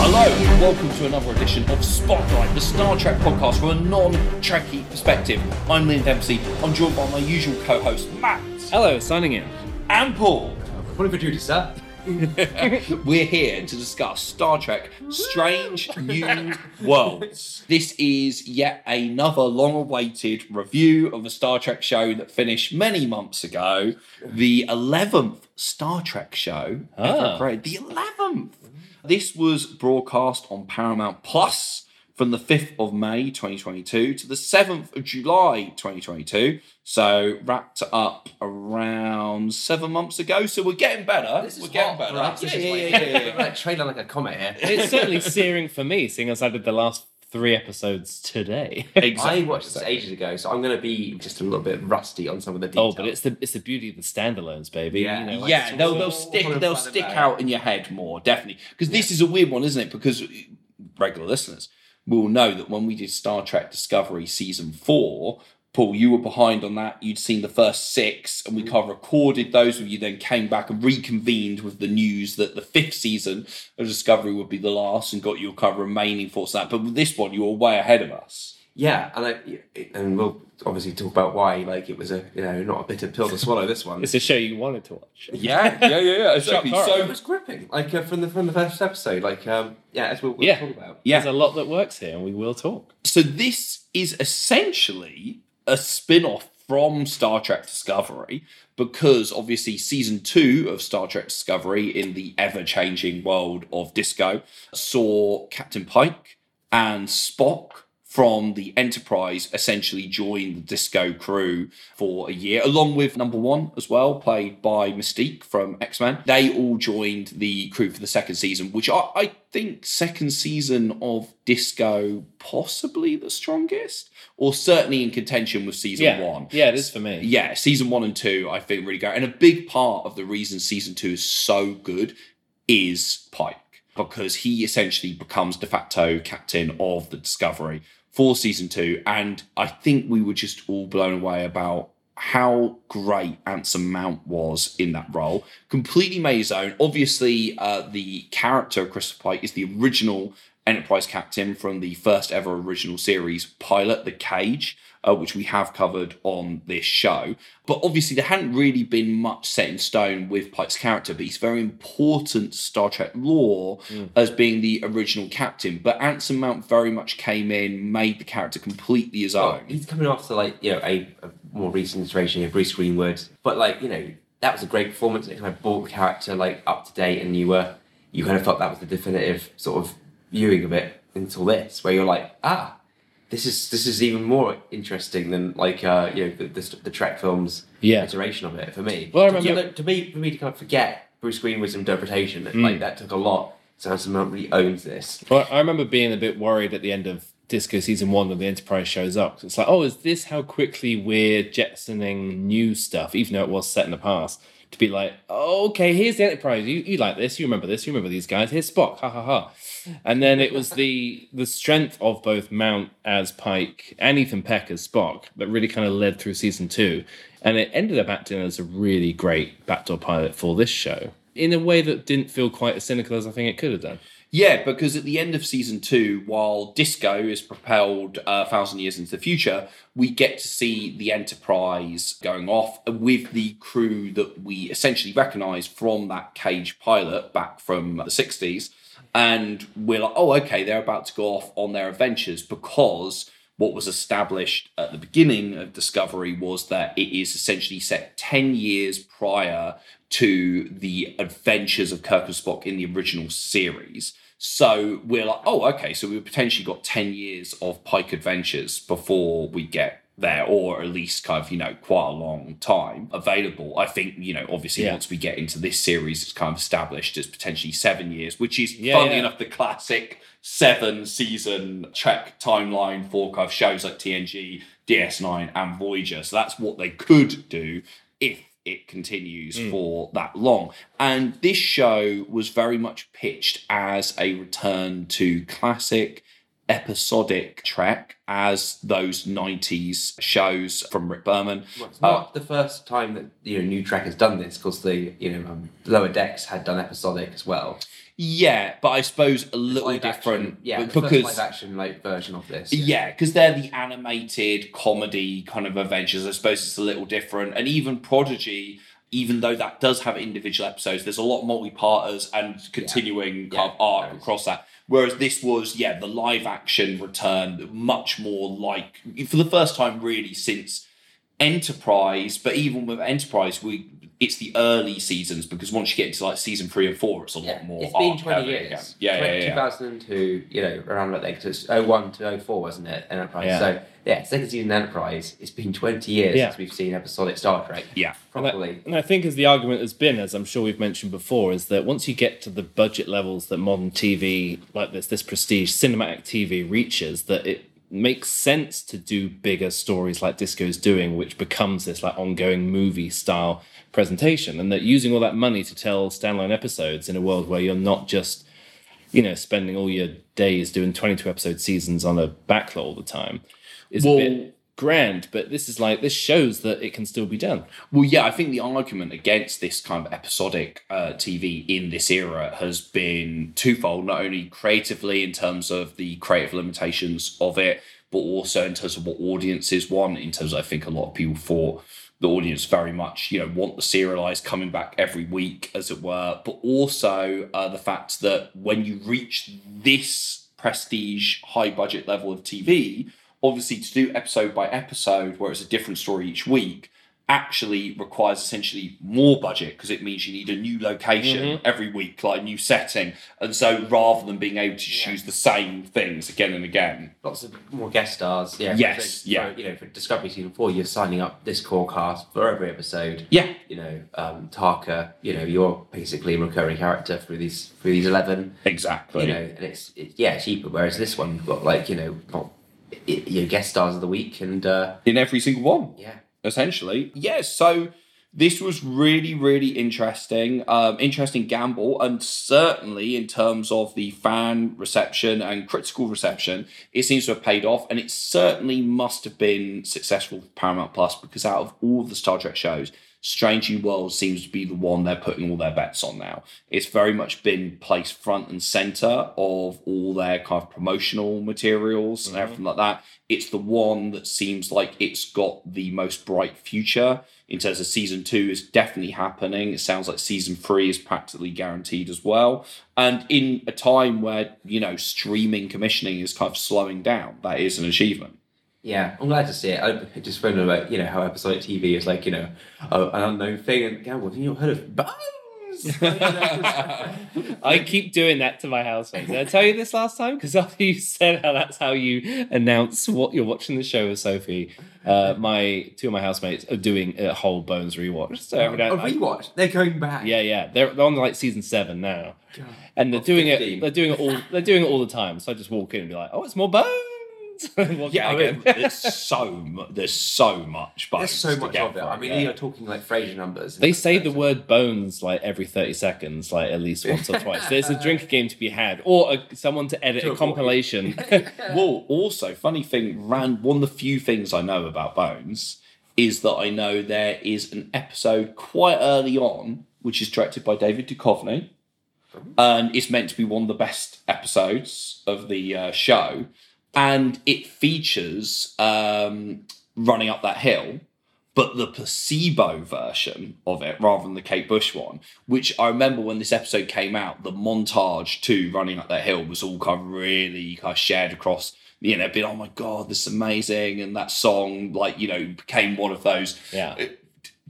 Hello, and welcome to another edition of Spocklight, the Star Trek podcast from a non-Trekkie perspective. I'm Liam Dempsey. I'm joined by my usual co-host Matt Hello, signing in. and Paul. Reporting for duty, sir. We're here to discuss Star Trek Strange New Worlds. This is yet another long awaited review of a Star Trek show that finished many months ago. The 11th Star Trek show ever Ah. created. The 11th! This was broadcast on Paramount Plus from the 5th of May 2022 to the 7th of July 2022. So wrapped up around seven months ago. So we're getting better. This is we're getting better. for us. Yeah, yeah, like, yeah, yeah, yeah. like trailing like a comet here. It's certainly searing for me, seeing as I did the last three episodes today. Exactly. I watched this ages ago, so I'm going to be just a little bit rusty on some of the details. oh, but it's the it's the beauty of the standalones, baby. Yeah. You know, like, yeah, they'll, they'll stick they'll stick out in your head more definitely because this is a weird one, isn't it? Because regular listeners will know that when we did Star Trek Discovery season four, Paul, you were behind on that. You'd seen the first six, and we kind of recorded those with you. Then came back and reconvened with the news that the fifth season of Discovery would be the last, and got your kind of remaining thoughts on that. But with this one, you were way ahead of us. yeah, and I, and we'll obviously talk about why like it was a you know not a bitter pill to swallow. This one. it's a show you wanted to watch. Yeah, yeah, yeah, yeah. Exactly. Chuck it was gripping, like uh, from the from the first episode. Like um, yeah, as we'll, we'll Yeah. talk about. yeah, There's a lot that works here, and we will talk. So this is essentially a spin-off from Star Trek Discovery because obviously season 2 of Star Trek Discovery in the ever-changing world of disco saw Captain Pike and Spock from the Enterprise essentially join the disco crew for a year, along with number one as well, played by Mystique from X Men. They all joined the crew for the second season, which I, I think second season of Disco possibly the strongest, or certainly in contention with season Yeah, one. yeah, it is for me. Yeah, season one and two, I think really go. And a big part of the reason season two is so good is Pike, because he essentially becomes de facto captain of the Discovery for season two. And I think we were just all blown away about how great Anson Mount was in that role. Completely made his own. Obviously, uh, the character of Christopher Pike is the original Enterprise captain from the first ever original series pilot, The Cage, uh, which we have covered on this show. But obviously, there hadn't really been much set in stone with Pike's character, but he's very important Star Trek lore as being the original captain. But Anson Mount very much came in, made the character completely his own. he's coming after like you know a, a more recent iteration of Bruce Greenwood, but like you know that was a great performance. It kind of brought the character like up to date, and you were you kind of felt that was the definitive sort of viewing of it until this, where you're like, ah, this is this is even more interesting than like uh, you know the, the, the Trek films Yeah. iteration of it for me. Well, I To- remember- to, to me for me to kind of forget Bruce Greenwood's interpretation, Mm. like that took a lot. So Anson Mount really owns this. Well, I remember being a bit worried at the end of Disco season one when the Enterprise shows up. It's like, oh, is this how quickly we're jetsoning new stuff, even though it was set in the past? To be like, oh, okay, here's the Enterprise. You, you like this? You remember this? You remember these guys? Here's Spock. Ha ha ha. And then it was the the strength of both Mount as Pike and Ethan Peck as Spock that really kind of led through season two, and it ended up acting as a really great backdoor pilot for this show in a way that didn't feel quite as cynical as I think it could have done. Yeah, because at the end of season two, while Disco is propelled uh, a thousand years into the future, we get to see the Enterprise going off with the crew that we essentially recognise from that Cage pilot back from the 60s. And we're like, oh, okay, they're about to go off on their adventures because what was established at the beginning of Discovery was that it is essentially set 10 years prior to the adventures of Kirk and Spock in the original series. So we're like, oh, okay, so we've potentially got 10 years of Pike adventures before we get there, or at least kind of, you know, quite a long time available. I think, you know, obviously Yeah. once we get into this series, it's kind of established as potentially seven years, which is Yeah, funnily yeah. enough the classic seven season Trek timeline for kind of shows like TNG, DS9, and Voyager. So that's what they could do if it continues Mm. for that long. And this show was very much pitched as a return to classic episodic Trek as those 90s shows from Rick Berman. Well, it's not the first time that you know New Trek has done this because the you know um, Lower Decks had done episodic as well. Yeah, but I suppose a little Live different action, yeah, but the first because live action like version of this. Yeah, because they're the animated comedy kind of adventures. I suppose it's a little different. And even Prodigy, even though that does have individual episodes, there's a lot of multi-parters and continuing Yeah, kind of arc across that. Whereas this was, yeah, the live action return, much more like for the first time really since Enterprise, but even with Enterprise, we it's the early seasons because once you get into like season three and four, it's a Yeah, lot more. it's been 20 years. again. Yeah, yeah, yeah. 2002, you know, around like that. It's 01 to 04, wasn't it? Enterprise. Yeah. So, yeah, second season Enterprise. It's been 20 years Yeah. since we've seen episodic Star Trek. Yeah. And I- And I think as the argument has been, as I'm sure we've mentioned before, is that once you get to the budget levels that modern TV like this, this prestige cinematic TV reaches, that it makes sense to do bigger stories like Disco's doing, which becomes this like ongoing movie style presentation. And that using all that money to tell standalone episodes in a world where you're not just, you know, spending all your days doing 22 episode seasons on a backlot all the time is Well- a bit grand. But this is like this shows that it can still be done. Well, yeah, I think the argument against this kind of episodic uh, TV in this era has been twofold. Not only creatively in terms of the creative limitations of it, but also in terms of what audiences want. In terms, of, I think a lot of people thought the audience very much, you know, want the serialized coming back every week, as it were. But also uh, the fact that when you reach this prestige, high budget level of TV, obviously to do episode by episode, where it's a different story each week, actually requires essentially more budget because it means you need a new location every week, like a new setting. And so rather than being able to Yeah. use the same things again and again, Lots of more guest stars. Yeah. Yes, yeah. You know, for Discovery season four, you're signing up this core cast for every episode. yeah, You know, um, Tarka. You know, you're basically a recurring character through these through these eleven. exactly. You know, and it's, it's yeah cheaper. Whereas this one, you've got like you know, not you know, guest stars of the week, and uh, in every single one. yeah, essentially. Yes, so this was really, really interesting. Um, interesting gamble, and certainly in terms of the fan reception and critical reception, it seems to have paid off, and it certainly must have been successful for Paramount Plus because out of all the Star Trek shows. Strange New Worlds seems to be the one they're putting all their bets on now. It's very much been placed front and center of all their kind of promotional materials and mm-hmm. everything like that. It's the one that seems like it's got the most bright future in terms of season two is definitely happening. It sounds like season three is practically guaranteed as well. And in a time where, you know, streaming commissioning is kind of slowing down, that is an achievement. Yeah. I'm glad to see it. I just wonder about you know how episodic TV is like you know a, an unknown thing. And Gamble, have you heard of Bones? I keep doing that to my housemates. Did I tell you this last time? Because after you said how that's how you announce what you're watching the show with Sophie, uh, my two of my housemates are doing a whole Bones rewatch. So every now a rewatch. They're going back. yeah, yeah, they're, they're on like season seven now, and they're doing 15. it. They're doing it all. They're doing it all the time. So I just walk in and be like, "Oh, it's more Bones." Walk Yeah, out I mean, again. there's so mu- there's so much. There's so much of it. from, I mean, yeah. you're talking like Frasier numbers. They say the word bones like every 30 seconds, like at least once or twice. There's a drink game to be had, or a, someone to edit To a avoid. compilation. Well, also, funny thing, Rand, one of the few things I know about Bones is that I know there is an episode quite early on, which is directed by David Duchovny, and it's meant to be one of the best episodes of the uh, show. And it features um, running up that hill, but the placebo version of it rather than the Kate Bush one, which I remember when this episode came out, the montage to running up that hill was all kind of really kind of shared across, you know, being, oh my God, this is amazing. And that song, like, you know, became one of those yeah.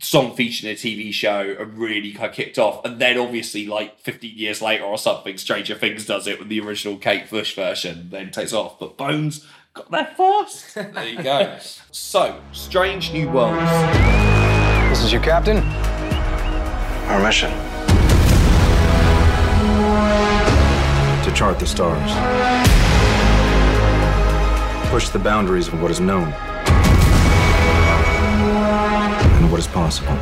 Song featured in a TV show and really kind of kicked off. And then obviously, like 15 years later or something, Stranger Things does it with the original Kate Bush version, then takes off. But Bones, Got that fast? There you go. so, Strange New Worlds. This is your captain. Our mission. To chart the stars. Push the boundaries of what is known. Possible.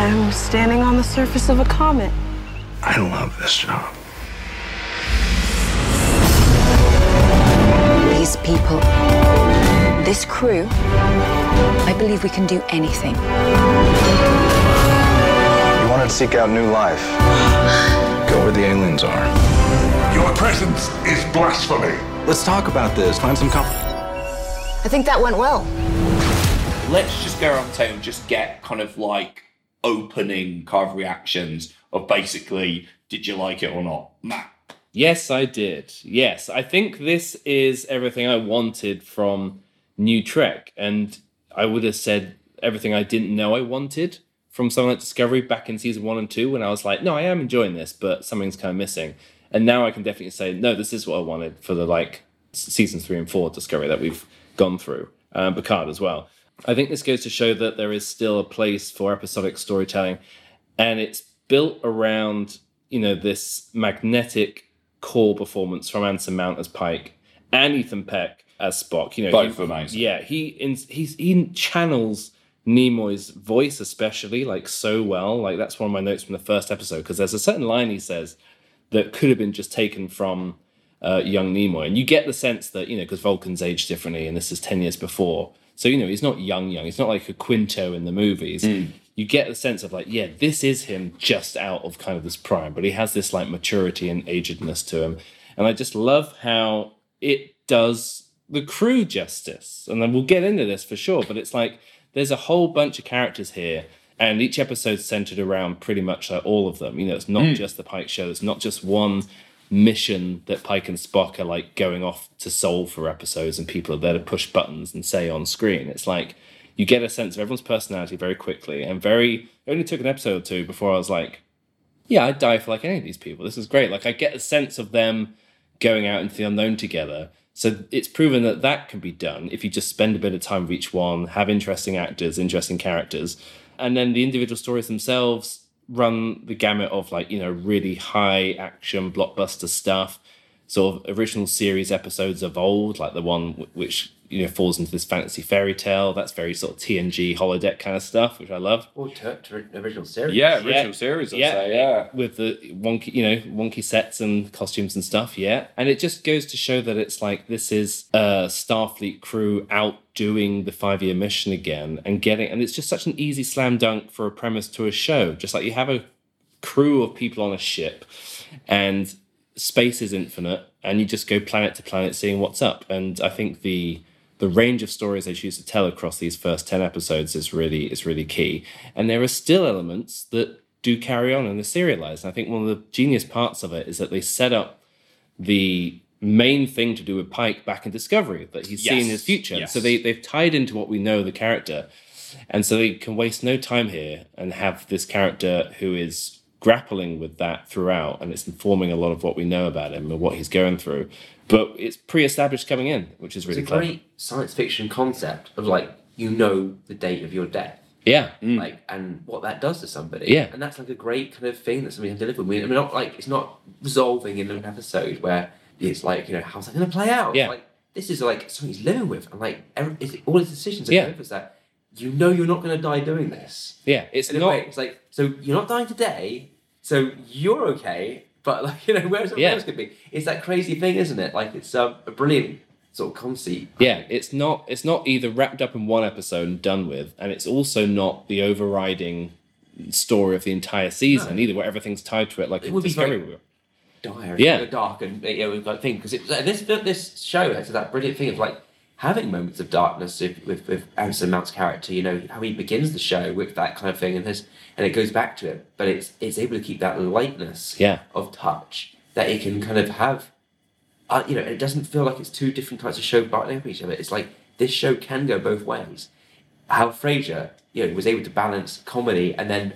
I'm standing on the surface of a comet. I love this job. These people, this crew, I believe we can do anything. You want to seek out new life. Go where the aliens are. Your presence is blasphemy. Let's talk about this. Find some comfort. I think that went well. Let's just go around table and just get kind of like opening kind of reactions of basically, did you like it or not? Matt. Yes, I did. Yes, I think this is everything I wanted from New Trek, and I would have said everything I didn't know I wanted from something like Discovery back in season one and two when I was like, no, I am enjoying this, but something's kind of missing. And now I can definitely say, no, this is what I wanted for the like s- season three and four Discovery that we've gone through, um, Picard as well. I think this goes to show that there is still a place for episodic storytelling, and it's built around you know this magnetic core performance from Anson Mount as Pike and Ethan Peck as Spock. You know, Both he- amazing. Yeah, he in, he's he channels Nimoy's voice especially like so well. Like that's one of my notes from the first episode because there's a certain line he says that could have been just taken from uh, young Nimoy, and you get the sense that you know because Vulcans age differently, and this is ten years before, so you know he's not young, young. He's not like a Quinto in the movies. Hmm. You get the sense of like, yeah, this is him just out of kind of this prime, but he has this like maturity and agedness to him, and I just love how it does the crew justice, and then we'll get into this for sure. But it's like there's a whole bunch of characters here and each episode's centered around pretty much like all of them. You know, it's not hmm. just the Pike show. It's not just one mission that Pike and Spock are like going off to solve for episodes, and people are there to push buttons and say on screen. It's like you get a sense of everyone's personality very quickly, and very. It only took an episode or two before I was like, yeah, I'd die for like any of these people. This is great. Like I get a sense of them going out into the unknown together. So it's proven that that can be done if you just spend a bit of time with each one, have interesting actors, interesting characters, and then the individual stories themselves run the gamut of like you know really high action blockbuster stuff, sort of original series episodes of old, like the one w- which you know falls into this fantasy fairy tale. That's very sort of TNG holodeck kind of stuff, which I love. Oh, or to, to original series. Yeah, original Yeah. series, I'd yeah, say, yeah. with the wonky, you know, wonky sets and costumes and stuff. Yeah, and it just goes to show that it's like this is a Starfleet crew out doing the five year mission again and getting, and it's just such an easy slam dunk for a premise to a show. Just like you have a crew of people on a ship, and space is infinite, and you just go planet to planet seeing what's up. And I think the the range of stories they choose to tell across these first 10 episodes is really is really key. And there are still elements that do carry on and are serialized. And i think one of the genius parts of it is that they set up the main thing to do with pike back in discovery that he's seeing his future. Yes. so they, they've tied into what we know of the character. And so they can waste no time here and have this character who is grappling with that throughout. And it's informing a lot of what we know about him and what he's going through but it's pre-established coming in which is really It's a clever great science fiction concept of like you know the date of your death. yeah like and what that does to somebody. Mm. Yeah. and that's like a great kind of thing that somebody can deliver. I mean, I mean, not like it's not resolving in an episode where it's like you know how's that going to play out. Yeah. like this is like something he's living with, and like every, it's, all his decisions are Yeah. yeah. that you know you're not going to die doing this. Yeah, it's In not. way, it's like so you're not dying today, so you're okay. But like you know, where's Yeah. else could be? It's that crazy thing, isn't it? Like it's um, a brilliant sort of conceit. Yeah, it's not. It's not either wrapped up in one episode and done with, and it's also not the overriding story of the entire season No. either, where everything's tied to it. Like It would be Discovery. very- dire, Yeah. dark, and you know, we've got thing because this this show has that brilliant thing of like having moments of darkness with with, with Anson Mount's character. You know how he begins the show with that kind of thing, and his and it goes back to it, but it's it's able to keep that lightness Yeah. of touch that it can kind of have. Uh, you know, it doesn't feel like it's two different types of show battling up each other. It's like this show can go both ways. How Frasier, you know, was able to balance comedy and then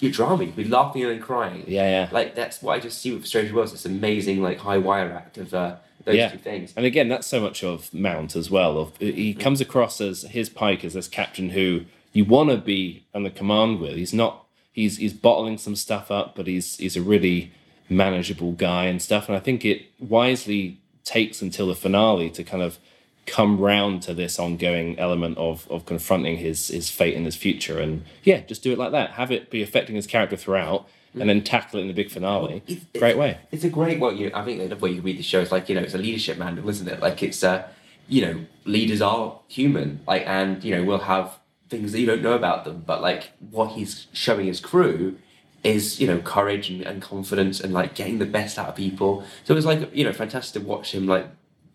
your drama, you'd be laughing and then crying. Yeah, yeah. Like that's what I just see with Stranger Worlds. This amazing like high wire act of uh, those Yeah. two things. And again, that's so much of Mount as well. Of he mm. comes across as his Pike as this captain who you want to be on the command with. He's not. He's he's bottling some stuff up, but he's he's a really manageable guy and stuff. And I think it wisely takes until the finale to kind of come round to this ongoing element of of confronting his his fate and his future. And yeah, just do it like that. Have it be affecting his character throughout, and then tackle it in the big finale. It's- Great way. It's a great well, you know, I think the way you read the show is like, you know, it's a leadership manual, isn't it? Like it's uh you know, leaders are human, like and you know, we'll have things that you don't know about them, but like what he's showing his crew is, you know, courage and, and confidence and like getting the best out of people. So it was like, you know, fantastic to watch him like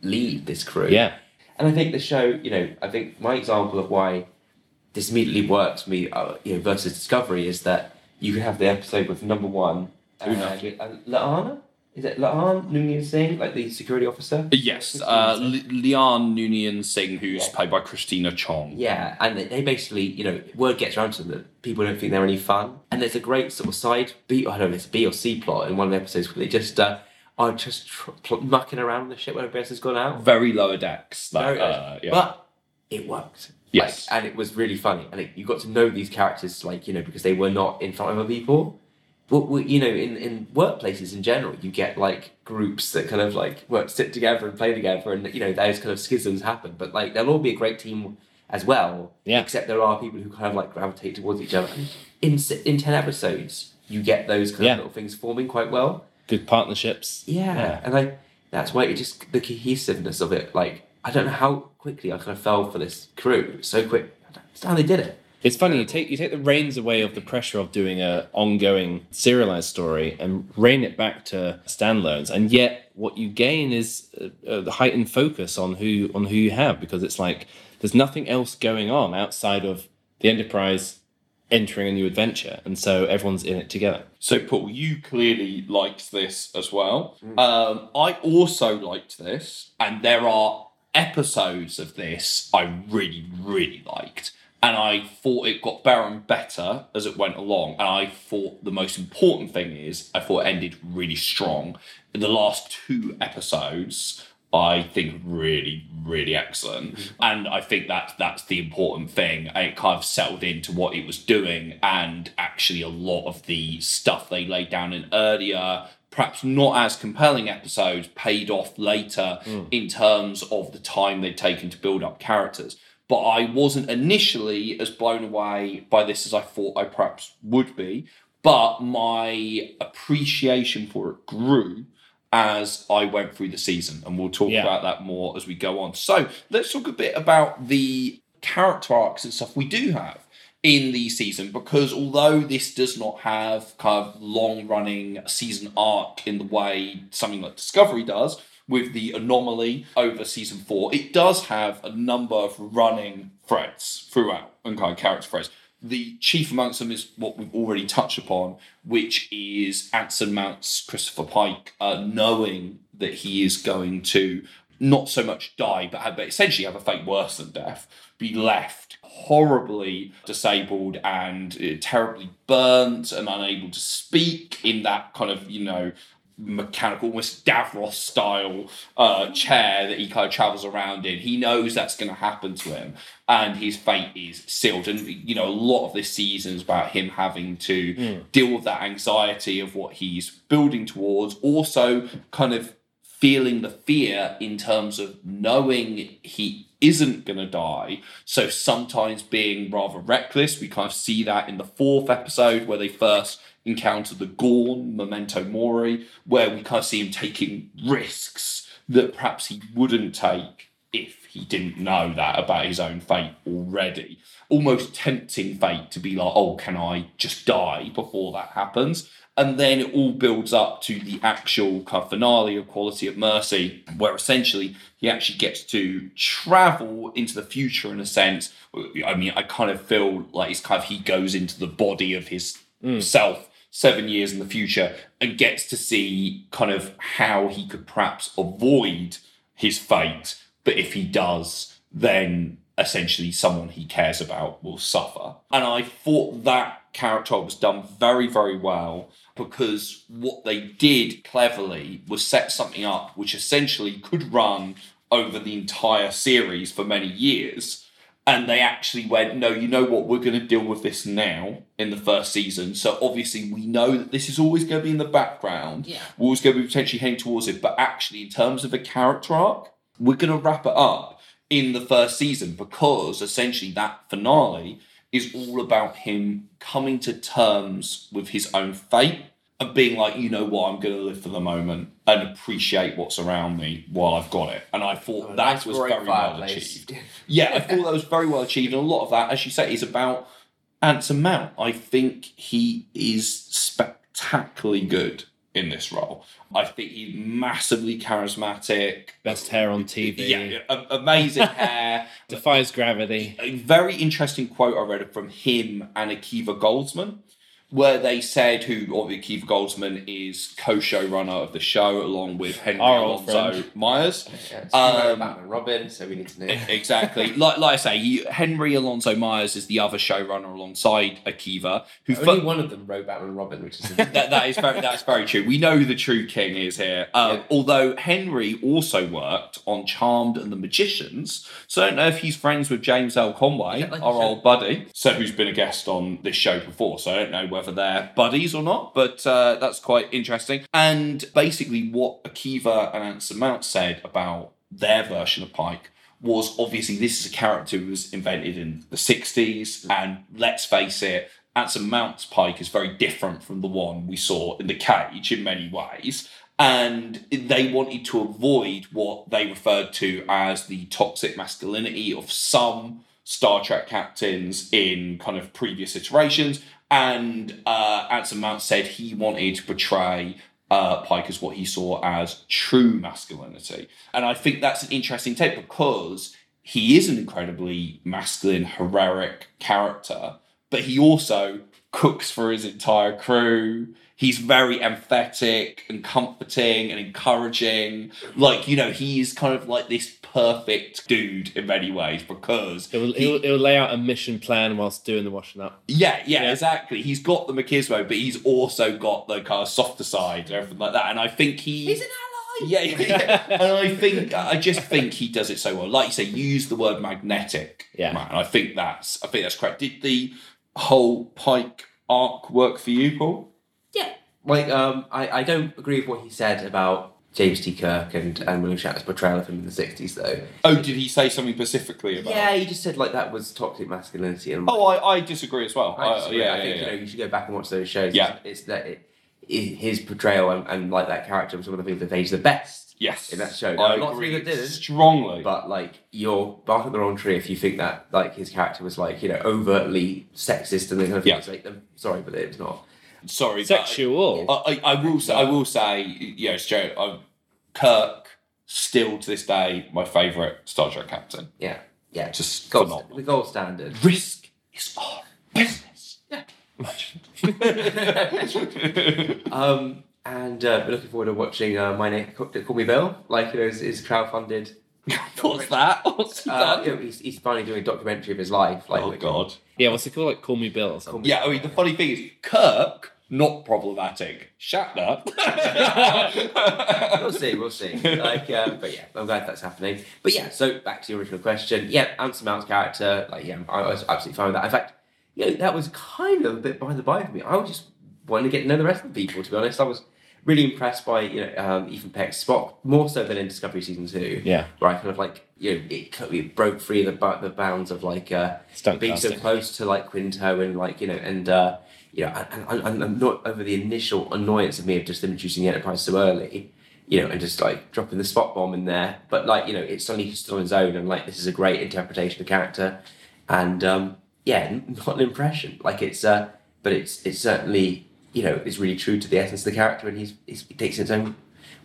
lead this crew. Yeah. And I think the show, you know, I think my example of why this immediately works for me, uh, you know, versus Discovery is that you can have the episode with number one, uh, uh, Laana? Is it La'an Noonien Singh, like the security officer? Yes, uh, Li- Lian Noonien Singh, who's Yeah. played by Christina Chong. Yeah, and they- basically, you know, word gets around to them that people don't think they're any fun. And there's a great sort of side B, I don't know if it's a B or C plot in one of the episodes where they just uh, are just tr- pl- mucking around the ship when everybody else has gone out. Very lower decks. That, Very- uh, yeah. But it worked. Yes. Like, and it was really funny. And it, you got to know these characters, like, you know, because they were not in front of other people. But, you know, in, in workplaces in general, you get, like, groups that kind of, like, work, sit together and play together. And, you know, those kind of schisms happen. But, like, they'll all be a great team as well. Yeah. Except there are people who kind of, like, gravitate towards each other. In, in 10 episodes, you get those kind Yeah. of little things forming quite well. Good partnerships. Yeah, and like, that's why it just the cohesiveness of it. Like I don't know how quickly I kind of fell for this crew so quick. I don't understand how they did it. It's funny you take you take the reins away of the pressure of doing a ongoing serialized story and rein it back to standalones, and yet what you gain is uh, uh, a, a heightened focus on who on who you have because it's like there's nothing else going on outside of the Enterprise entering a new adventure, and so everyone's in it together. So, Paul, you clearly liked this as well. Mm. Um, I also liked this, and there are episodes of this I really, really liked. And I thought it got better and better as it went along. And I thought the most important thing is I thought it ended really strong. In the last two episodes, I think really, really excellent. Mm-hmm. And I think that that's the important thing. It kind of settled into what it was doing, and actually a lot of the stuff they laid down in earlier, perhaps not as compelling episodes, paid off later hmm. in terms of the time they'd taken to build up characters. But I wasn't initially as blown away by this as I thought I perhaps would be. But my appreciation for it grew as I went through the season, and we'll talk Yeah. about that more as we go on. So let's talk a bit about the character arcs and stuff we do have in the season, because although this does not have kind of long running season arc in the way something like Discovery does, with the anomaly over season four, it does have a number of running threads throughout and kind of character threads. The chief amongst them is what we've already touched upon, which is Anson Mount's Christopher Pike, uh, knowing that he is going to not so much die, but, have, but essentially have a fate worse than death, be left horribly disabled and uh, terribly burnt and unable to speak in that kind of, you know, mechanical, almost Davros style uh, chair that he kind of travels around in. He knows that's going to happen to him, and his fate is sealed. And you know, a lot of this season is about him having to deal with that anxiety of what he's building towards. Also, kind of feeling the fear in terms of knowing he isn't going to die. So sometimes being rather reckless. We kind of see that in the fourth episode where they first encounter the Gorn, Memento Mori, where we kind of see him taking risks that perhaps he wouldn't take if he didn't know that about his own fate already. Almost tempting fate to be like, oh, can I just die before that happens? And then it all builds up to the actual kind of finale of Quality of Mercy, where essentially he actually gets to travel into the future in a sense. I mean, I kind of feel like it's kind of he goes into the body of his mm. self seven years in the future and gets to see kind of how he could perhaps avoid his fate. But if he does, then essentially someone he cares about will suffer. And I thought that character was done very, very well. Because what they did cleverly was set something up which essentially could run over the entire series for many years. And they actually went, no, you know what? We're going to deal with this now in the first season. So obviously, we know that this is always going to be in the background. Yeah. We're always going to be potentially heading towards it. But actually, in terms of a character arc, we're going to wrap it up in the first season because essentially that finale is all about him coming to terms with his own fate and being like, you know what, I'm going to live for the moment and appreciate what's around me while I've got it. And I thought that was very well achieved. Yeah, I thought that was very well achieved. And a lot of that, as you say, is about Anson Mount. I think he is spectacularly good in this role. I think he's massively charismatic. Best hair on TV. Yeah, amazing hair. Defies gravity. A very interesting quote I read from him and Akiva Goldsman, where they said, who obviously Akiva Goldsman is co-showrunner of the show along with Henry Our Alonso. Myers. Yeah, it's um, Batman and Robin, so we need to know. Exactly. like, like I say, he, Henry Alonso Myers is the other showrunner alongside Akiva, who Only fu- one of them wrote Batman and Robin, which is that, that is very that's very true. We know who the true king is here. Um, Yeah. Although Henry also worked on Charmed and the Magicians, so I don't know if he's friends with James L. Conway, Yeah, like our old buddy, so who's been a guest on this show before. So I don't know whether they're buddies or not, but uh, that's quite interesting. And basically, what Akiva and Anson Mount said about their version of Pike was obviously this is a character who was invented in the 60s, and let's face it, Anson Mount's Pike is very different from the one we saw in the cage in many ways. And they wanted to avoid what they referred to as the toxic masculinity of some Star Trek captains in kind of previous iterations. And uh, Anson Mount said he wanted to portray uh, Pike as what he saw as true masculinity. And I think that's an interesting take because he is an incredibly masculine, heroic character, but he also cooks for his entire crew. He's very emphatic and comforting and encouraging. Like, you know, he's kind of like this perfect dude in many ways because It will, he- it, will, it will lay out a mission plan whilst doing the washing up. yeah, yeah, Yeah. exactly. He's got the machismo, but he's also got the kind of softer side and everything like that. And I think he He's an ally. yeah, yeah, yeah. and I think I just think he does it so well. Like you say, use the word magnetic. Yeah. man. I think that's I think that's correct. Did the whole Pike arc work for you, Paul? Yeah. Like, um, I, I don't agree with what he said about James T. Kirk and, and William Shatner's portrayal of him in the 60s, though. Oh, did he say something specifically about? Yeah, he just said, like, that was toxic masculinity. And Oh, I, I disagree as well. I, I- disagree. yeah, I yeah, think yeah. you know you should go back and watch those shows. Yeah. it's, it's that it, i his portrayal and, and like that character was one of the things that aged the best. yes, in that show. I There are lots agree people that didn't. strongly. But like you're barking up the wrong tree if you think that like his character was like you know overtly sexist and then kind of Yeah. things like I'm sorry, but it's not. Sorry, Sexual. I, I, I will say, I will say, yeah, it's true. I, Kirk still to this day my favourite Star Trek captain. Yeah, yeah, Just gold, phenomenal. the gold standard. Risk is our business. Um, and uh, we're looking forward to watching uh, My Name Call Call Me Bill. Like you know, is, is crowdfunded. What's that? What's Uh, that? you know, he's, he's finally doing a documentary of his life. Like oh which- God. Yeah, what's it called? Like Call Me Bill or something. Yeah, I mean the funny thing is Kirk not problematic. Shatner. we'll see, we'll see. Like, uh, but yeah, I'm glad that's happening. But yeah, so back to your original question. Yeah, Anson Mount's character, like, yeah, I was absolutely fine with that. In fact, you know, that was kind of a bit behind the by for me. I was just wanting to get to know the rest of the people. To be honest, I was really impressed by you know um, Ethan Peck's Spock more so than in Discovery season two. Yeah. where I kind of like you know it, it broke free the the bounds of like uh, Stunt being so close to like Quinto and like you know and. uh you know, and I'm not over the initial annoyance of me of just introducing the Enterprise so early, you know, and just like dropping the Spock bomb in there. But like, you know, it's suddenly stood on its own, and like this is a great interpretation of character, and um, yeah, not an impression. Like it's, uh, but it's it's certainly you know is really true to the essence of the character, and he's, he's he takes it its own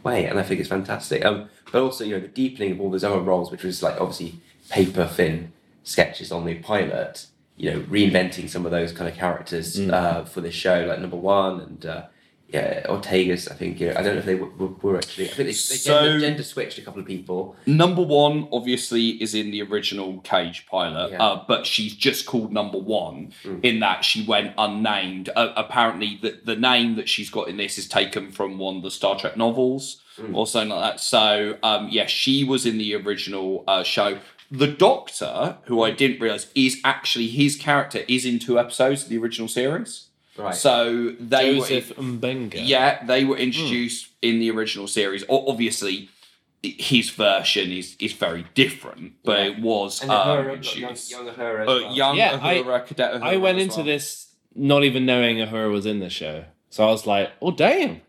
way, and I think it's fantastic. Um, but also you know the deepening of all those other roles, which was like obviously paper thin sketches on the pilot. You know, reinventing some of those kind of characters uh, for this show, like number one, and uh, yeah, Ortegas. I think you know, I don't know if they were, were, actually. I think they, they So- gender, gender switched a couple of people. Number one, obviously, is in the original Cage pilot, Yeah. uh, but she's just called Number One Mm. in that she went unnamed. Uh, apparently, the, the name that she's got in this is taken from one of the Star Trek novels Mm. or something like that. So, um, yeah, she was in the original uh, show. The Doctor, who I didn't realize, is actually his character is in two episodes of the original series. Right. So they were Mbenga. yeah, they were introduced in the original series. O- Obviously, his version is is very different, but Yeah. it was and um, Uhura, young, young Uhura as Uh, young Yeah, I- Cadet Uhura I went as into well. this not even knowing Uhura was in the show. So I was like, oh, damn.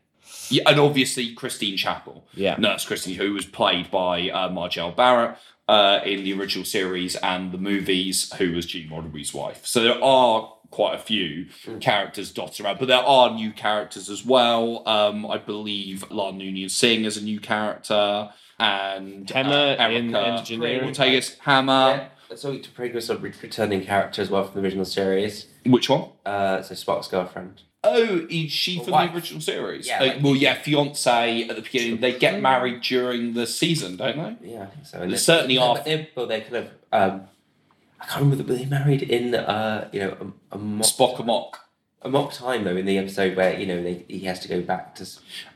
Yeah, and obviously Christine Chapel, Yeah. Nurse Christine, who was played by uh, Majel Barrett uh, in the original series and the movies, who was Gene Roddenberry's wife. So there are quite a few characters dotted around, but there are new characters as well. Um, I believe La'an Noonien Singh is a new character, and Hemmer uh, in Erica engineering. Ortegas Hemmer. Yeah, so to progress a returning character as well from the original series. Which one? Uh, so Spock's girlfriend. Oh, is she from Wife. the original series? Yeah, Uh, like- well, yeah, fiance at the beginning. They get married during the season, don't they? Yeah, I think so. And They they- certainly they- are. but They, well, they kind of. Um, I can't remember. Were they married in uh, you know a, a mock Spock a mock. Amok Time though in the episode where you know they, he has to go back to.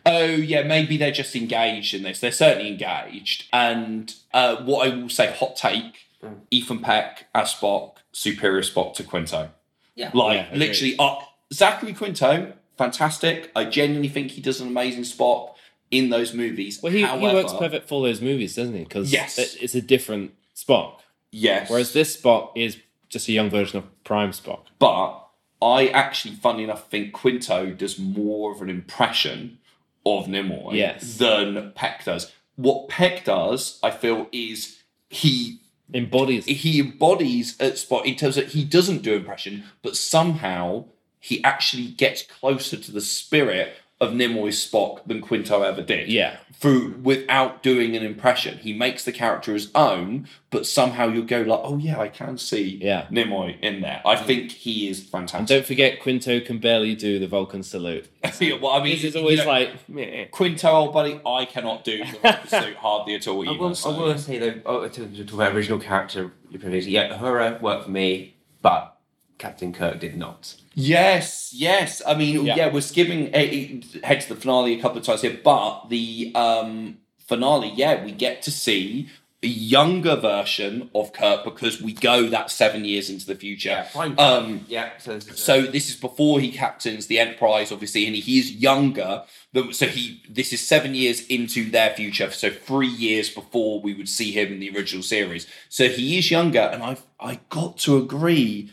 Oh yeah, maybe they're just engaged in this. They're certainly engaged. And uh, what I will say, hot take: Mm. Ethan Peck as Spock, superior Spock to Quinto. Yeah. Like Yeah, literally, uh, Zachary Quinto, fantastic. I genuinely think he does an amazing Spock in those movies. Well, he, However, he works perfect for those movies, doesn't he? Because Yes. it's a different Spock. Yes. Whereas this Spock is just a young version of Prime Spock. But I actually, funny enough, think Quinto does more of an impression of Nimoy Yes. than Peck does. What Peck does, I feel, is he Embodies. he embodies at Spock in terms of he doesn't do impression, but somehow he actually gets closer to the spirit of Nimoy's Spock than Quinto ever did. Yeah. Through without doing an impression. He makes the character his own, but somehow you'll go like, oh yeah, I can see Yeah. Nimoy in there. I think he is fantastic. And fantastic. don't forget, Quinto can barely do the Vulcan salute. Yeah, well, I mean, This is you always know, like, meh. Quinto, old buddy. I cannot do the Vulcan salute hardly at all. I Either, will, so. I will say though, oh, to, to talk about original character, yeah, Uhura worked for me, but Captain Kirk did not. Yes, yes. I mean, yeah, Yeah. we're skipping uh, head to the finale a couple of times here, but the um, finale, yeah, we get to see a younger version of Kirk because we go that seven years into the future. fine. Um, yeah, so, this is, so this is before he captains the Enterprise, obviously, and he is younger. Than, so he this is seven years into their future. So three years before we would see him in the original series. So he is younger, and I I got to agree.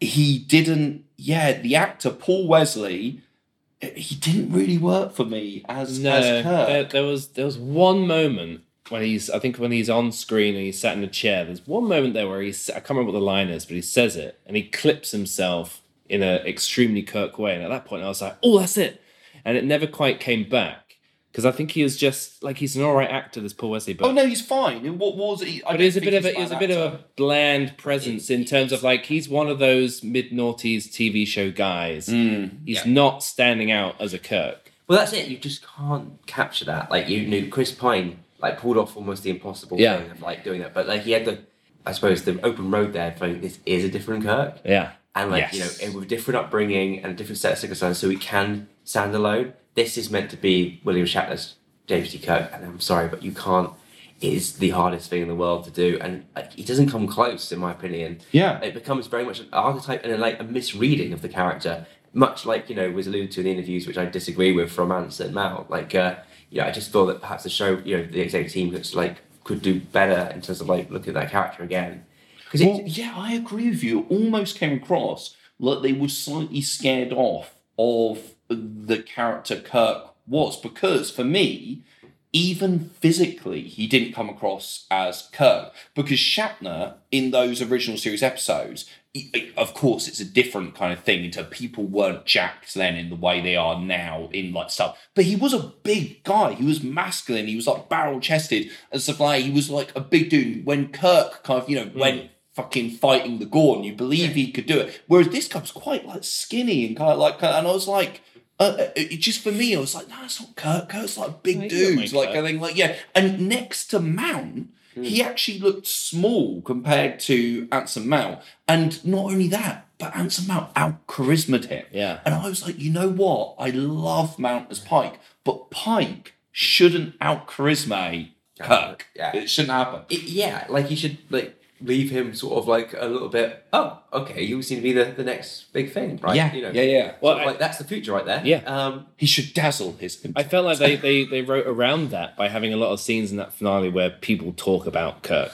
He didn't. Yeah, the actor Paul Wesley. He didn't really work for me as No, as Kirk. there, there was there was one moment when he's I think when he's on screen and he's sat in a chair. There's one moment there where he's I can't remember what the line is, but he says it and he clips himself in an extremely Kirk way. And at that point, I was like, oh, that's it. And it never quite came back because I think he was just like he's an all right actor. This Paul Wesley, but oh no, he's fine. And What was he? I but he's a think bit of a he's he's a bad bit of a bland presence in terms of like he's one of those mid noughties TV show guys. Mm. he's not standing out as a Kirk. well, that's it. You just can't capture that. Like you knew Chris Pine like pulled off almost the impossible Yeah. thing of like doing that, but like he had the, I suppose the open road there. For like, this is a different Kirk. Yeah, and like Yes. you know with different upbringing and different set of circumstances so he can stand alone this is meant to be william shatner's james t kirk and i'm sorry but you can't it is the hardest thing in the world to do and like, he doesn't come close in my opinion Yeah. it becomes very much an archetype and a, like a misreading of the character much like you know was alluded to in the interviews which i disagree with from Anson Mount like uh you know i just thought that perhaps the show you know the executive team could like could do better in terms of like looking at that character again because Well, yeah, I agree with you. It almost came across like they were slightly scared off of the character Kirk was because for me, even physically, he didn't come across as Kirk because Shatner in those original series episodes. Of course, it's a different kind of thing. Into people weren't jacked then in the way they are now in like stuff. But he was a big guy. He was masculine. He was like barrel chested and stuff like. He was like a big dude. When Kirk kind of you know mm. went fucking fighting the Gorn. You believe he could do it. Whereas this guy was quite like skinny and kind of like, and I was like, Uh, it just for me, I was like, no, it's not Kirk. Kirk's like a big No, dude. Like Kirk. I think, like yeah. And next to Mount, he actually looked small compared to Anson Mount. And not only that, but Anson Mount out charismaed him. Yeah. And I was like, you know what? I love Mount as Pike, but Pike shouldn't out charisma Kirk. Yeah. It shouldn't happen. It- yeah, like you should like leave him sort of like a little bit. Oh, okay, you seem to be the, the next big thing, right? Yeah, you know, yeah, yeah. Well, I- like that's the future right there. Yeah. Um, He should dazzle his. I felt like they, they, they wrote around that by having a lot of scenes in that finale where people talk about Kirk,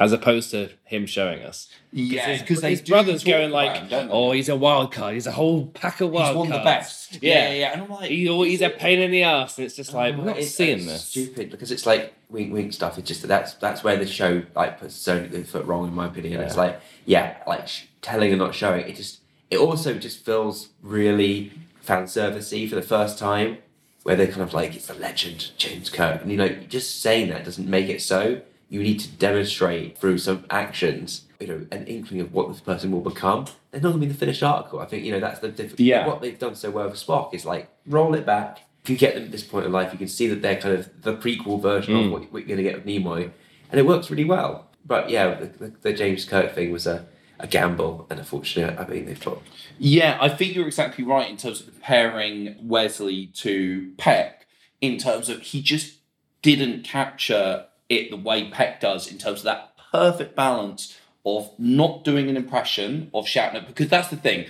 as opposed to him showing us. yeah, because his brother's going like, "Oh, he's a wild card. He's a whole pack of wild he's one of the best. Yeah, Yeah, yeah, yeah. And I'm like, He, oh, al- he's a pain in the ass, and it's just oh like we're not it's- seeing this. Stupid because it's like wink wink stuff. It's just that's that's where the show like puts so the foot wrong in my opinion. It's like yeah, like sh- telling and not showing. It just it also just feels really fan servicey for the first time, where they're kind of like it's the legend James Kirk, and you know just saying that doesn't make it so. You need to demonstrate through some actions, you know, an inkling of what this person will become. They're not going to be the finished article. I think you know that's the difference. Yeah. What they've done so well with Spock is like roll it back. If you get them at this point in life, you can see that they're kind of the prequel version of mm. what, you're going to get with Nimoy, and it works really well. But yeah, the, the, the James Kirk thing was a, a gamble, and unfortunately, I mean they've got Yeah, I think you're exactly right in terms of comparing Wesley to Peck. In terms of he just didn't capture it the way Peck does in terms of that perfect balance of not doing an impression of Shatner because that's the thing.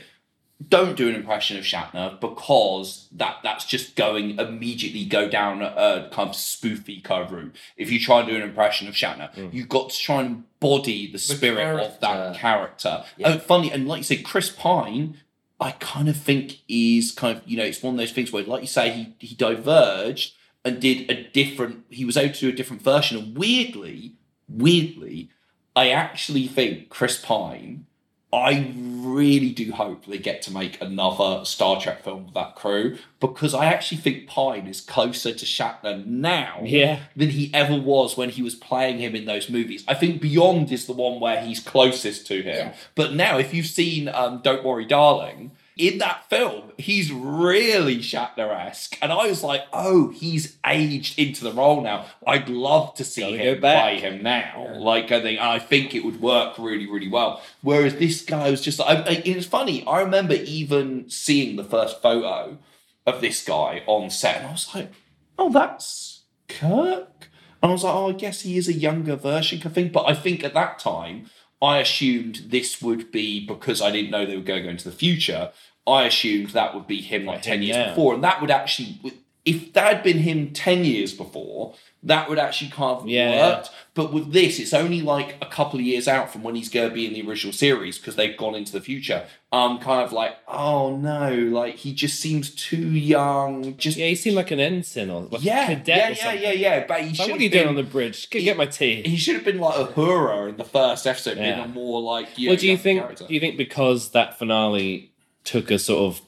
Don't do an impression of Shatner because that that's just going immediately go down a kind of spoofy kind of route. If you try and do an impression of Shatner, hmm. you've got to try and embody the spirit of that character. Yeah. Oh, funny, and like you said, Chris Pine, I kind of think is kind of you know it's one of those things where, like you say, he he diverged and did a different. He was able to do a different version, and weirdly, weirdly, I actually think Chris Pine. I really do hope they get to make another Star Trek film with that crew because I actually think Pine is closer to Shatner now Yeah. than he ever was when he was playing him in those movies. I think Beyond is the one where he's closest to him. But now, if you've seen um, Don't Worry, Darling, in that film, he's really Shatner esque. And I was like, oh, he's aged into the role now. I'd love to see Gotta him play him now. Like, I think, I think it would work really, really well. Whereas this guy was just like, I, I- it's funny. I remember even seeing the first photo of this guy on set, and I was like, oh, that's Kirk. And I was like, oh, I guess he is a younger version, I think. But I think at that time, I assumed this would be because I didn't know they were going to go into the future. I assumed that would be him like 10 him years now. before. And that would actually, if that had been him 10 years before, that would actually kind of Yeah. worked. But with this, it's only like a couple of years out from when he's going to be in the original series because they've gone into the future. I'm kind of like, oh no, like he just seems too young. Just Yeah, he seemed like an ensign or like yeah, cadet yeah, yeah, yeah, yeah. But he Like, should what are you been, doing on the bridge? Go get my tea. He should have been like a Uhura in the first episode, being a more like yeah. well, do you think? character. Do you think because that finale took a sort of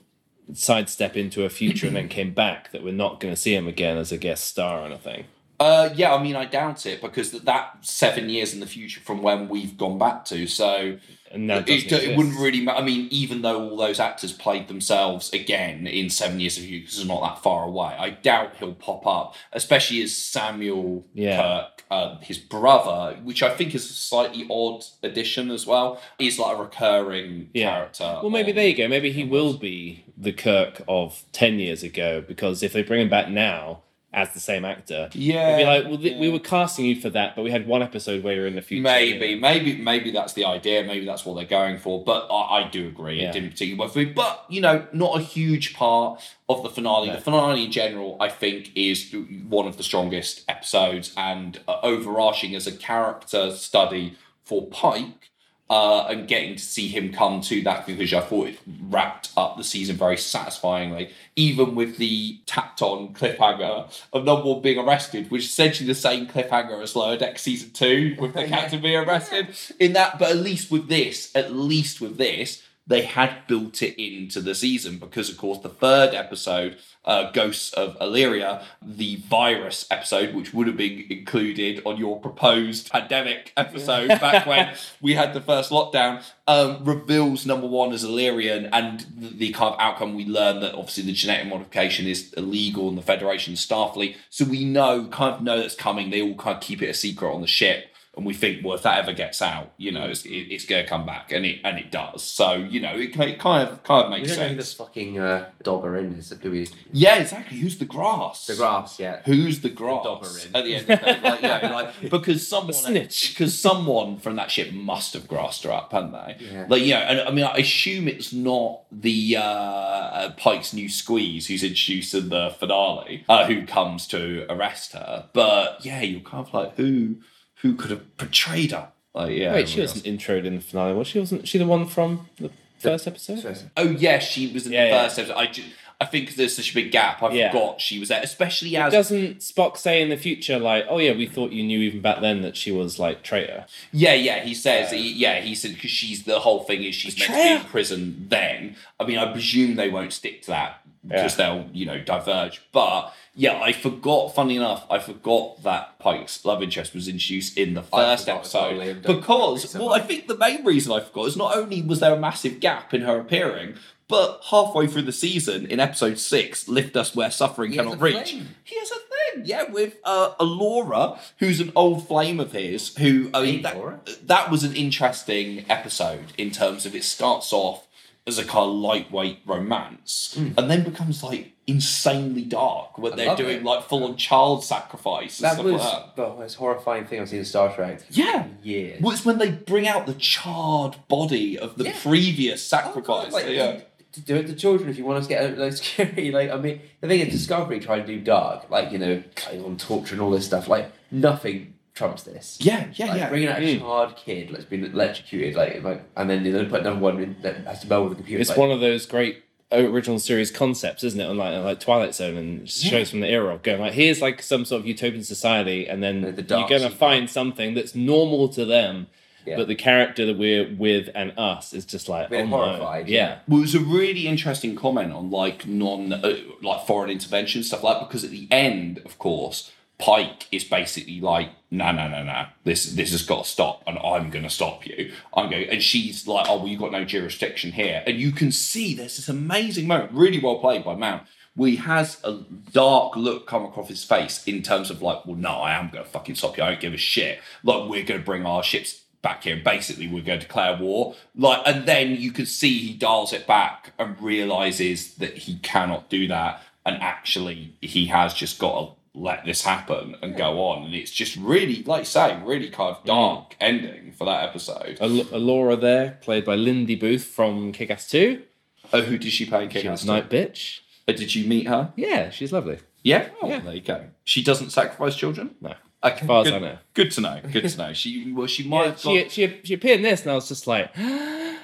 sidestep into a future and then came back that we're not going to see him again as a guest star or anything? Uh, yeah, I mean, I doubt it because that, that seven years in the future from when we've gone back to, so it, it, it wouldn't really. ma- I mean, even though all those actors played themselves again in seven years of future, because it's not that far away, I doubt he'll pop up, especially as Samuel Yeah. Kirk, uh, his brother, which I think is a slightly odd addition as well. He's like a recurring Yeah. character. Well, maybe on- there you go. Maybe he will be the Kirk of ten years ago because if they bring him back now as the same actor, Yeah, be like, well, th- we were casting you for that, but we had one episode where you're in the future. Maybe, you know. maybe, maybe that's the idea. Maybe that's what they're going for. But I, I do agree, Yeah. it didn't particularly work for me. But you know, not a huge part of the finale. No. The finale in general, I think, is one of the strongest episodes and uh, overarching as a character study for Pike. Uh, and getting to see him come to that conclusion, I thought it wrapped up the season very satisfyingly, even with the tapped on cliffhanger of number one being arrested, which is essentially the same cliffhanger as Lower Deck season two, with the captain being arrested. In that, but at least with this, at least with this, they had built it into the season because, of course, the third episode, uh, Ghosts of Illyria, the virus episode, which would have been included on your proposed pandemic episode back when we had the first lockdown, um, reveals number one as Illyrian and the, the kind of outcome we learn that obviously the genetic modification is illegal in the Federation Starfleet. So we know, kind of know that's coming. They all kind of keep it a secret on the ship and we think, well, if that ever gets out, you know, it's, it, it's going to come back, and it and it does. So you know, it, it kind of kind of We makes don't know who the sense. fucking uh, Doberin is, do we? Yeah, exactly. Who's the grass? The grass, yeah. Who's the grass Doberin. at the end? Of the day? Like, yeah, like because someone snitch. because someone from that ship must have grassed her up, haven't they? Yeah. Like yeah, and I mean, I assume it's not the uh, uh, Pike's new squeeze who's introduced in the finale uh, who comes to arrest her, but yeah, you're kind of like who who could have portrayed her? Like yeah, Wait, she oh wasn't introed in the finale, was she? Wasn't she the one from the first episode? First- Oh yes, she was in Yeah, the yeah. first episode. I ju- I think there's such a big gap. I Yeah. forgot she was there, especially as Doesn't Spock say in the future, like, oh yeah, we thought you knew even back then that she was like traitor? yeah, yeah. He says, uh, he, yeah, he said because she's the whole thing is she's meant to be in prison. Then I mean, I presume they won't stick to that because they'll you know diverge. But yeah, I forgot. Funny enough, I forgot that Pike's love interest was introduced in the first forgot as well, episode because well, I think the main reason I forgot is not only was there a massive gap in her appearing. But halfway through the season, in episode six, "Lift Us Where Suffering He has Cannot a Reach," flame. he has a thing, yeah, with uh, Alora, who's an old flame of his. Who I mean, that, that was an interesting episode in terms of it starts off as a kind of lightweight romance, hmm. and then becomes like insanely dark when I they're doing it. like full on child sacrifice and That stuff was like that. the most horrifying thing I've seen in Star Trek. Yeah. years. Well, it's when they bring out the charred body of the Yeah. previous Oh, sacrifice. God, like, yeah. to do it to children if you want us to get like scary. Like I mean, the thing is, Discovery tried to do dark, like you know, cutting on torture and all this stuff. Like nothing trumps this. Yeah, yeah, Like, yeah. Bringing out a Mm. charred kid that's been electrocuted, like, like and then they put another one in that has to meld with the computer. It's like, one of those great original series concepts, isn't it? On like, like Twilight Zone and shows from the era of going like, here's like some sort of utopian society, and then The- the you're going to find something that's normal to them, Yeah. but the character that we're with and us is just like, Bit oh no. horrified, Yeah. yeah. Well, it was a really interesting comment on like non uh, like foreign intervention stuff like because at the end, of course, Pike is basically like, no, no, no, no, this this has got to stop, and I'm going to stop you. I'm going, and she's like, oh, well, you've got no jurisdiction here, and you can see there's this amazing moment, really well played by Mount. Where he has a dark look come across his face in terms of like, well, no, I am going to fucking stop you. I don't give a shit. Like, we're going to bring our ships back here. Basically, we're going to declare war. Like, and then you can see he dials it back and realizes that he cannot do that, and actually he has just got to let this happen and go on. And it's just really, like you say, really kind of dark ending for that episode. Al- Alora there, played by Lindy Booth from Kick Ass 2. Oh, who did she play in She Kick-Ass was Night Bitch. Uh, Did you meet her? Yeah, she's lovely. Yeah. Oh, Yeah. there you go. She doesn't sacrifice children. No. Okay, As far as good, I know. Good to know. Good to know. She well, she might Yeah, have got, she, she, she appeared in this, and I was just like,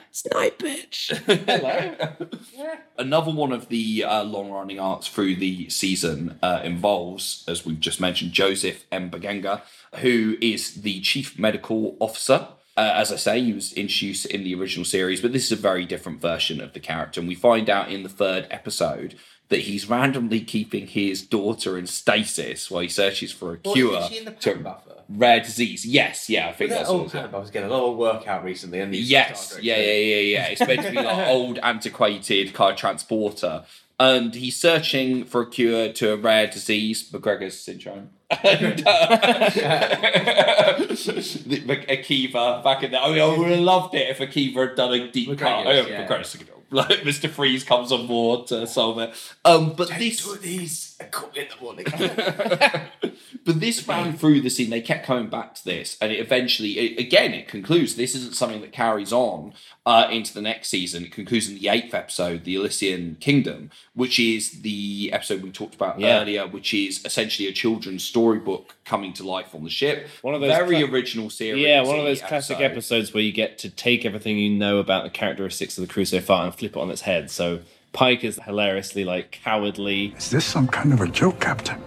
it's Night Bitch. Hello. Another one of the uh, long running arcs through the season uh, involves, as we've just mentioned, Joseph M'Benga, who is the chief medical officer. Uh, as I say, he was introduced in the original series, but this is a very different version of the character. And we find out in the third episode that he's randomly keeping his daughter in stasis while he searches for a Well, cure is she in the to rare disease. Yes, yeah, I think That that's what old it's called. pattern buffer's getting a lot of workout recently. And Yes, yeah, yeah, yeah, yeah. It's meant to be like old, antiquated of transporter. And he's searching for a cure to a rare disease, McGregor's syndrome. And, uh, Akiva back in there. I mean, I would have loved it if Akiva had done a deep cut. Oh, yeah. McGregor's syndrome. Like Mr. Freeze comes on board to solve it. Um, but this these. I in the morning. but this ran through the scene. They kept coming back to this, and it eventually, it, again, it concludes. This isn't something that carries on uh, into the next season. It concludes in the eighth episode, the Elysian Kingdom, which is the episode we talked about Yeah. earlier, which is essentially a children's storybook coming to life on the ship. One of those very cla- original series. Yeah, one of those classic episodes where you get to take everything you know about the characteristics of the crew so far and flip it on its head. So Pike is hilariously like cowardly. Is this some kind of a joke, Captain?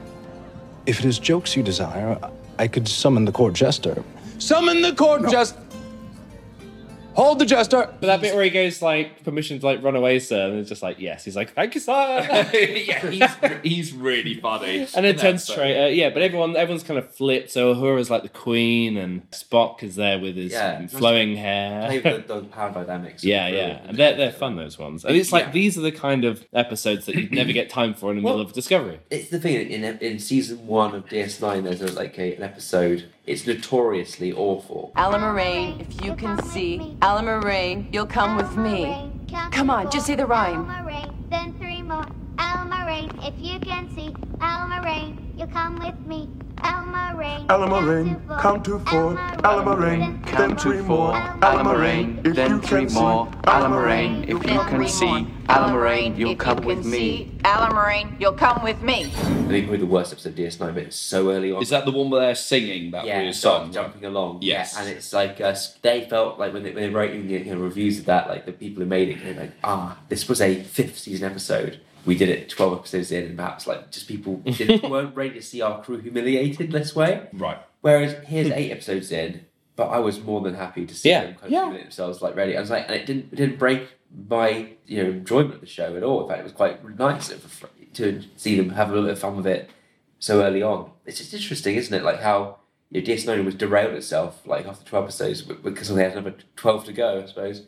If it is jokes you desire, I could summon the court jester. Summon the court just. Hold the jester. But that bit where he goes like permission to like run away, sir, and it's just like yes, he's like thank you, sir. yeah, he's, he's really funny. And then In ten straight, uh, yeah. But everyone, everyone's kind of flipped. So Uhura's like the queen, and Spock is there with his Yeah. flowing Play hair. with the, the power dynamics. Yeah, yeah, it. and they're they're fun those ones. And it's like Yeah. these are the kind of episodes that you'd never get time for in the Well- middle of Discovery. It's the thing in in season one of DS9. There's a, like a, an episode. It's notoriously awful. Allamaraine, if you can see. Allamaraine, you'll come with me. Come on, just say the rhyme. Then three more. Allamaraine, if you can see. Allamaraine, you'll come with me. Allamaraine. Allamaraine, count to four. Allamaraine, then four. more. Allamaraine, if you can see. Allamaraine, if you can see. Allamaraine, you'll come with me. Allamaraine, you'll come with me. I think probably the worst episode of DS9, but it's so early on. Is that the one where they're singing that yeah, weird song? jumping along. Yes. Yeah, and it's like uh, they felt like when they, when they wrote in the you know, reviews of that, like the people who made it, they're like, ah, this was a fifth season episode. We did it twelve episodes in, and perhaps like just people didn't, weren't ready to see our crew humiliated this way. Right. Whereas here's hmm. eight episodes in, but I was more than happy to see Yeah, them kind of yeah. humiliate themselves like ready. I was like, and it didn't it didn't break my you know enjoyment of the show at all. In fact, it was quite nice to see them have a little bit of fun with it so early on. It's just interesting, isn't it? Like how you know, DS9 was derailed itself like after twelve episodes because they had another twelve to go. I suppose.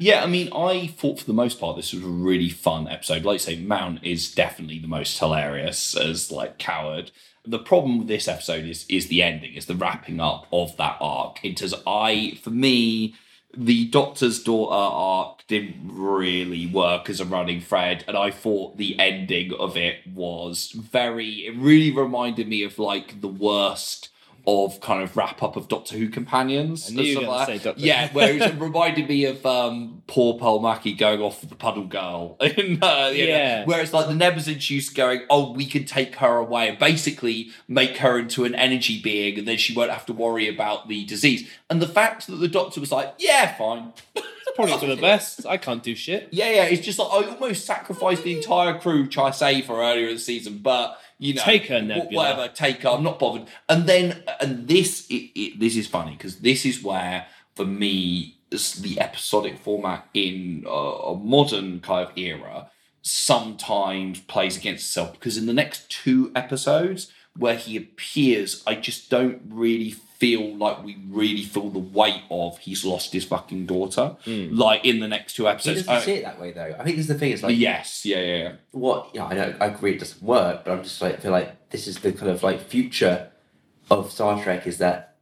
Yeah, I mean, I thought for the most part this was a really fun episode. Like I say, Mount is definitely the most hilarious as like coward. The problem with this episode is is the ending, is the wrapping up of that arc. It does I for me, the Doctor's daughter arc didn't really work as a running thread, and I thought the ending of it was very. It really reminded me of like the worst of kind of wrap up of Doctor Who companions. I knew you were and gonna stuff like Yeah, where it reminded me of um, poor Paul Mackey going off with the puddle girl. In, uh, you know, Yeah. where it's like the introduced going, oh, we can take her away and basically make her into an energy being, and then she won't have to worry about the disease. And the fact that the doctor was like, yeah, fine. It's probably for the best. I can't do shit. Yeah, yeah. It's just like I almost sacrificed the entire crew try to save her earlier in the season, but you know, Take her, Nebula. Whatever, take her. I'm not bothered. And then, and this, it, it, this is funny because this is where, for me, the episodic format in a modern kind of era sometimes plays against itself because in the next two episodes where he appears, I just don't really feel like we really feel the weight of he's lost his fucking daughter. Hmm. Like in the next two He episodes. doesn't I- see it that way though. I think this is the thing. It's like yes, yeah, yeah, yeah. what yeah, I know I agree it doesn't work, but I'm just like feel like this is the kind of like future of Star Trek is that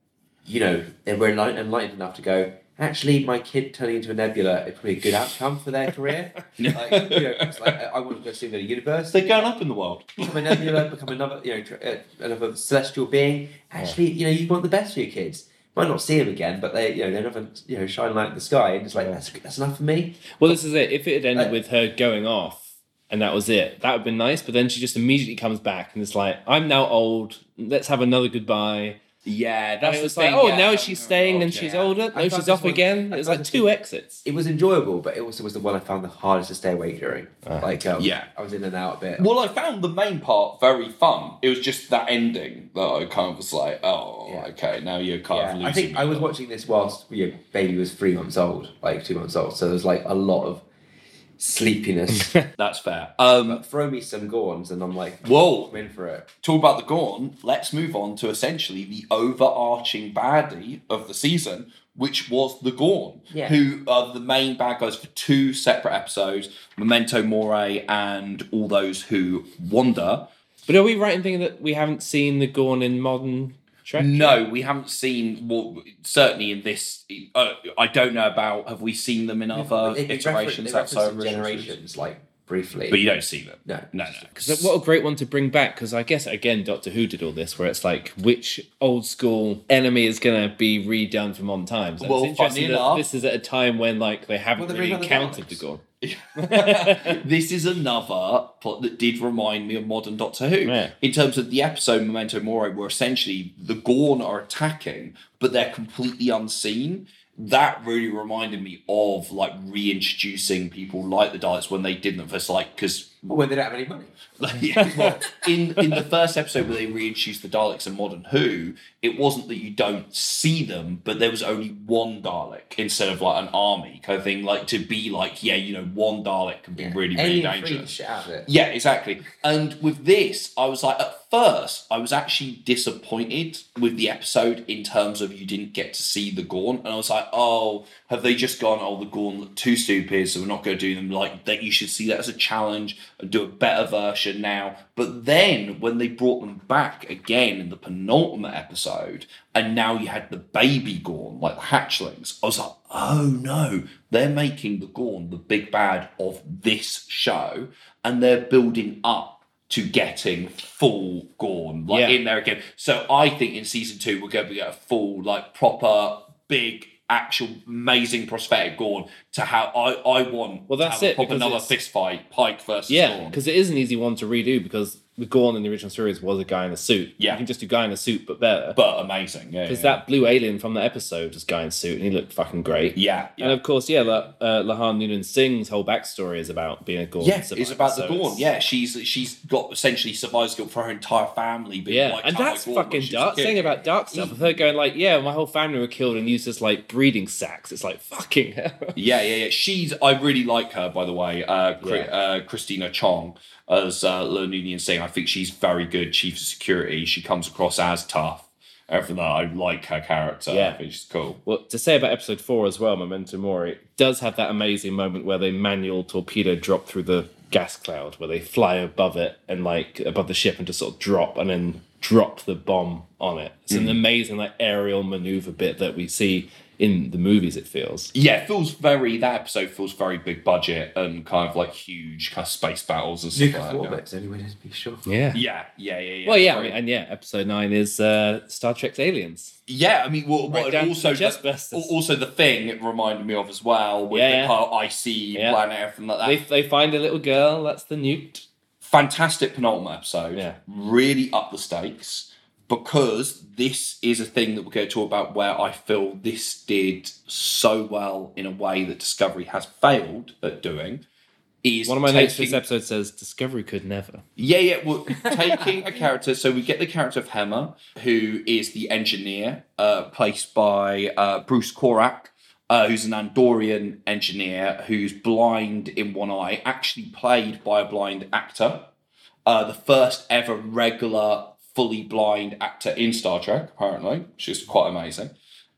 you know they were enlightened, enlightened enough to go. Actually, my kid turning into a nebula is probably a good outcome for their career. like, you know, it's like I want to go see the universe. They're going up in the world. become a nebula, become another, you know, uh, another celestial being. Actually, you know, you want the best for your kids. Might not see them again, but they, you know, they're another, you know, shine light in the sky, and it's like that's that's enough for me. Well, this is it. If it had ended Uh, with her going off and that was it, that would have been nice. But then she just immediately comes back and it's like, I'm now old. Let's have another goodbye. Yeah, And that's it was the like, thing, oh, yeah. now she's staying and Okay. she's older. I No, she's off one- again. I It was like two one- exits. It was enjoyable, but it also was the one I found the hardest to stay awake during. like, um, Yeah. I was in and out a bit. Well, I found the main part very fun. It was just that ending that I kind of was like, oh, Yeah. okay, now you're kind of losing I think. I was watching this whilst your baby was three months old, like two months old. So there was like a lot of sleepiness. That's fair. Um, throw me some Gorns, and I'm like, whoa, I'm in for it. talk about the Gorn. Let's move on to essentially the overarching baddie of the season, which was the Gorn, Yeah. who are the main bad guys for two separate episodes: Memento Mori and all those who wander. But are we right in thinking that we haven't seen the Gorn in modern Trek? No, we haven't seen. Well, certainly in this, uh, I don't know about. Have we seen them in other They- they iterations reference- they outside of generations, like briefly. But you don't see them. No. no, no. So what a great one to bring back because I guess again Doctor Who did all this where it's like which old school enemy is going to be redone for modern times. And Well, it's interesting funny that enough- this is at a time when like they haven't Well, they're really another encountered Daleks. the Gorn. this is another plot that did remind me of modern Doctor Who Yeah. in terms of the episode Memento Mori, where essentially the Gorn are attacking, but they're completely unseen. That really reminded me of like reintroducing people like the Daleks when they didn't first, like because when they don't have any money. yeah, well, in in the first episode where they reintroduced the Daleks in Modern Who, it wasn't that you don't see them, but there was only one Dalek instead of like an army kind of thing. Like to be like, yeah, you know, one Dalek can be really, really Alien dangerous. shit out of it. Yeah, exactly. And with this, I was like, at first, I was actually disappointed with the episode in terms of you didn't get to see the Gorn. And I was like, oh, have they just gone, oh, the Gorn look too stupid, so we're not going to do them like that? You should see that as a challenge and do a better version now. But then when they brought them back again in the penultimate episode, and now you had the baby Gorn, like the hatchlings, I was like, oh no, they're making the Gorn the big bad of this show, and they're building up to getting full Gorn like Yeah. in there again. So I think in season two we're going to get a full, like proper, big, actual, amazing prosthetic Gorn to how I I want. Well, to that's have it, another fist fight, Pike versus Yeah, because it is an easy one to redo because the Gorn in the original series was a guy in a suit. Yeah. You can just do guy in a suit, but better. But amazing, yeah. Because yeah. that blue alien from the episode was guy in a suit and he looked fucking great. Yeah, And of course, yeah, La, uh, La'an Noonien Singh's whole backstory is about being a Gorn. Yeah, survivor, it's about the Gorn. it's- Yeah, she's she's got essentially survivor's guilt for her entire family. Being Yeah, like, and that's fucking she was a dark. Saying about dark stuff, of her going like, "Yeah, my whole family were killed and used as like breeding sacks." It's like fucking hell. Yeah, yeah, yeah. She's. I really like her, by the way. Uh, Yeah. uh, Christina Chong as uh, Lenunian Singh. I think she's very good. Chief of Security. She comes across as tough. Everything that I like her character. Yeah. I think she's cool. Well, to say about episode four as well, Memento Mori does have that amazing moment where they manual torpedo drop through the gas cloud, where they fly above it and like above the ship and just sort of drop and then drop the bomb on it. It's an Mm. amazing like aerial maneuver bit that we see in the movies. It feels. Yeah, it feels very. That episode feels very big budget and kind of like huge kind of space battles and stuff Nuclear like that. orbits, anyway, to be sure. Yeah. Yeah, yeah, yeah, yeah. Well, yeah, I mean, and yeah, episode nine is uh, Star Trek's Aliens. Yeah, I mean, well, Right well, down to also the chest bursters. al- also the thing it reminded me of as well with Yeah, the yeah. kind of icy Yeah. planet, everything like that. They, they find a little girl. That's the newt. Fantastic penultimate episode. Yeah. Really up the stakes because this is a thing that we're going to talk about where I feel this did so well in a way that Discovery has failed at doing. Is One of my notes for this episode says Discovery could never. Yeah, yeah. Well, taking a character, so we get the character of Hemmer, who is the engineer, uh, placed by uh, Bruce Horak, uh, who's an Andorian engineer who's blind in one eye, actually played by a blind actor. Uh, the first ever regular, fully blind actor in Star Trek, apparently, which is quite amazing.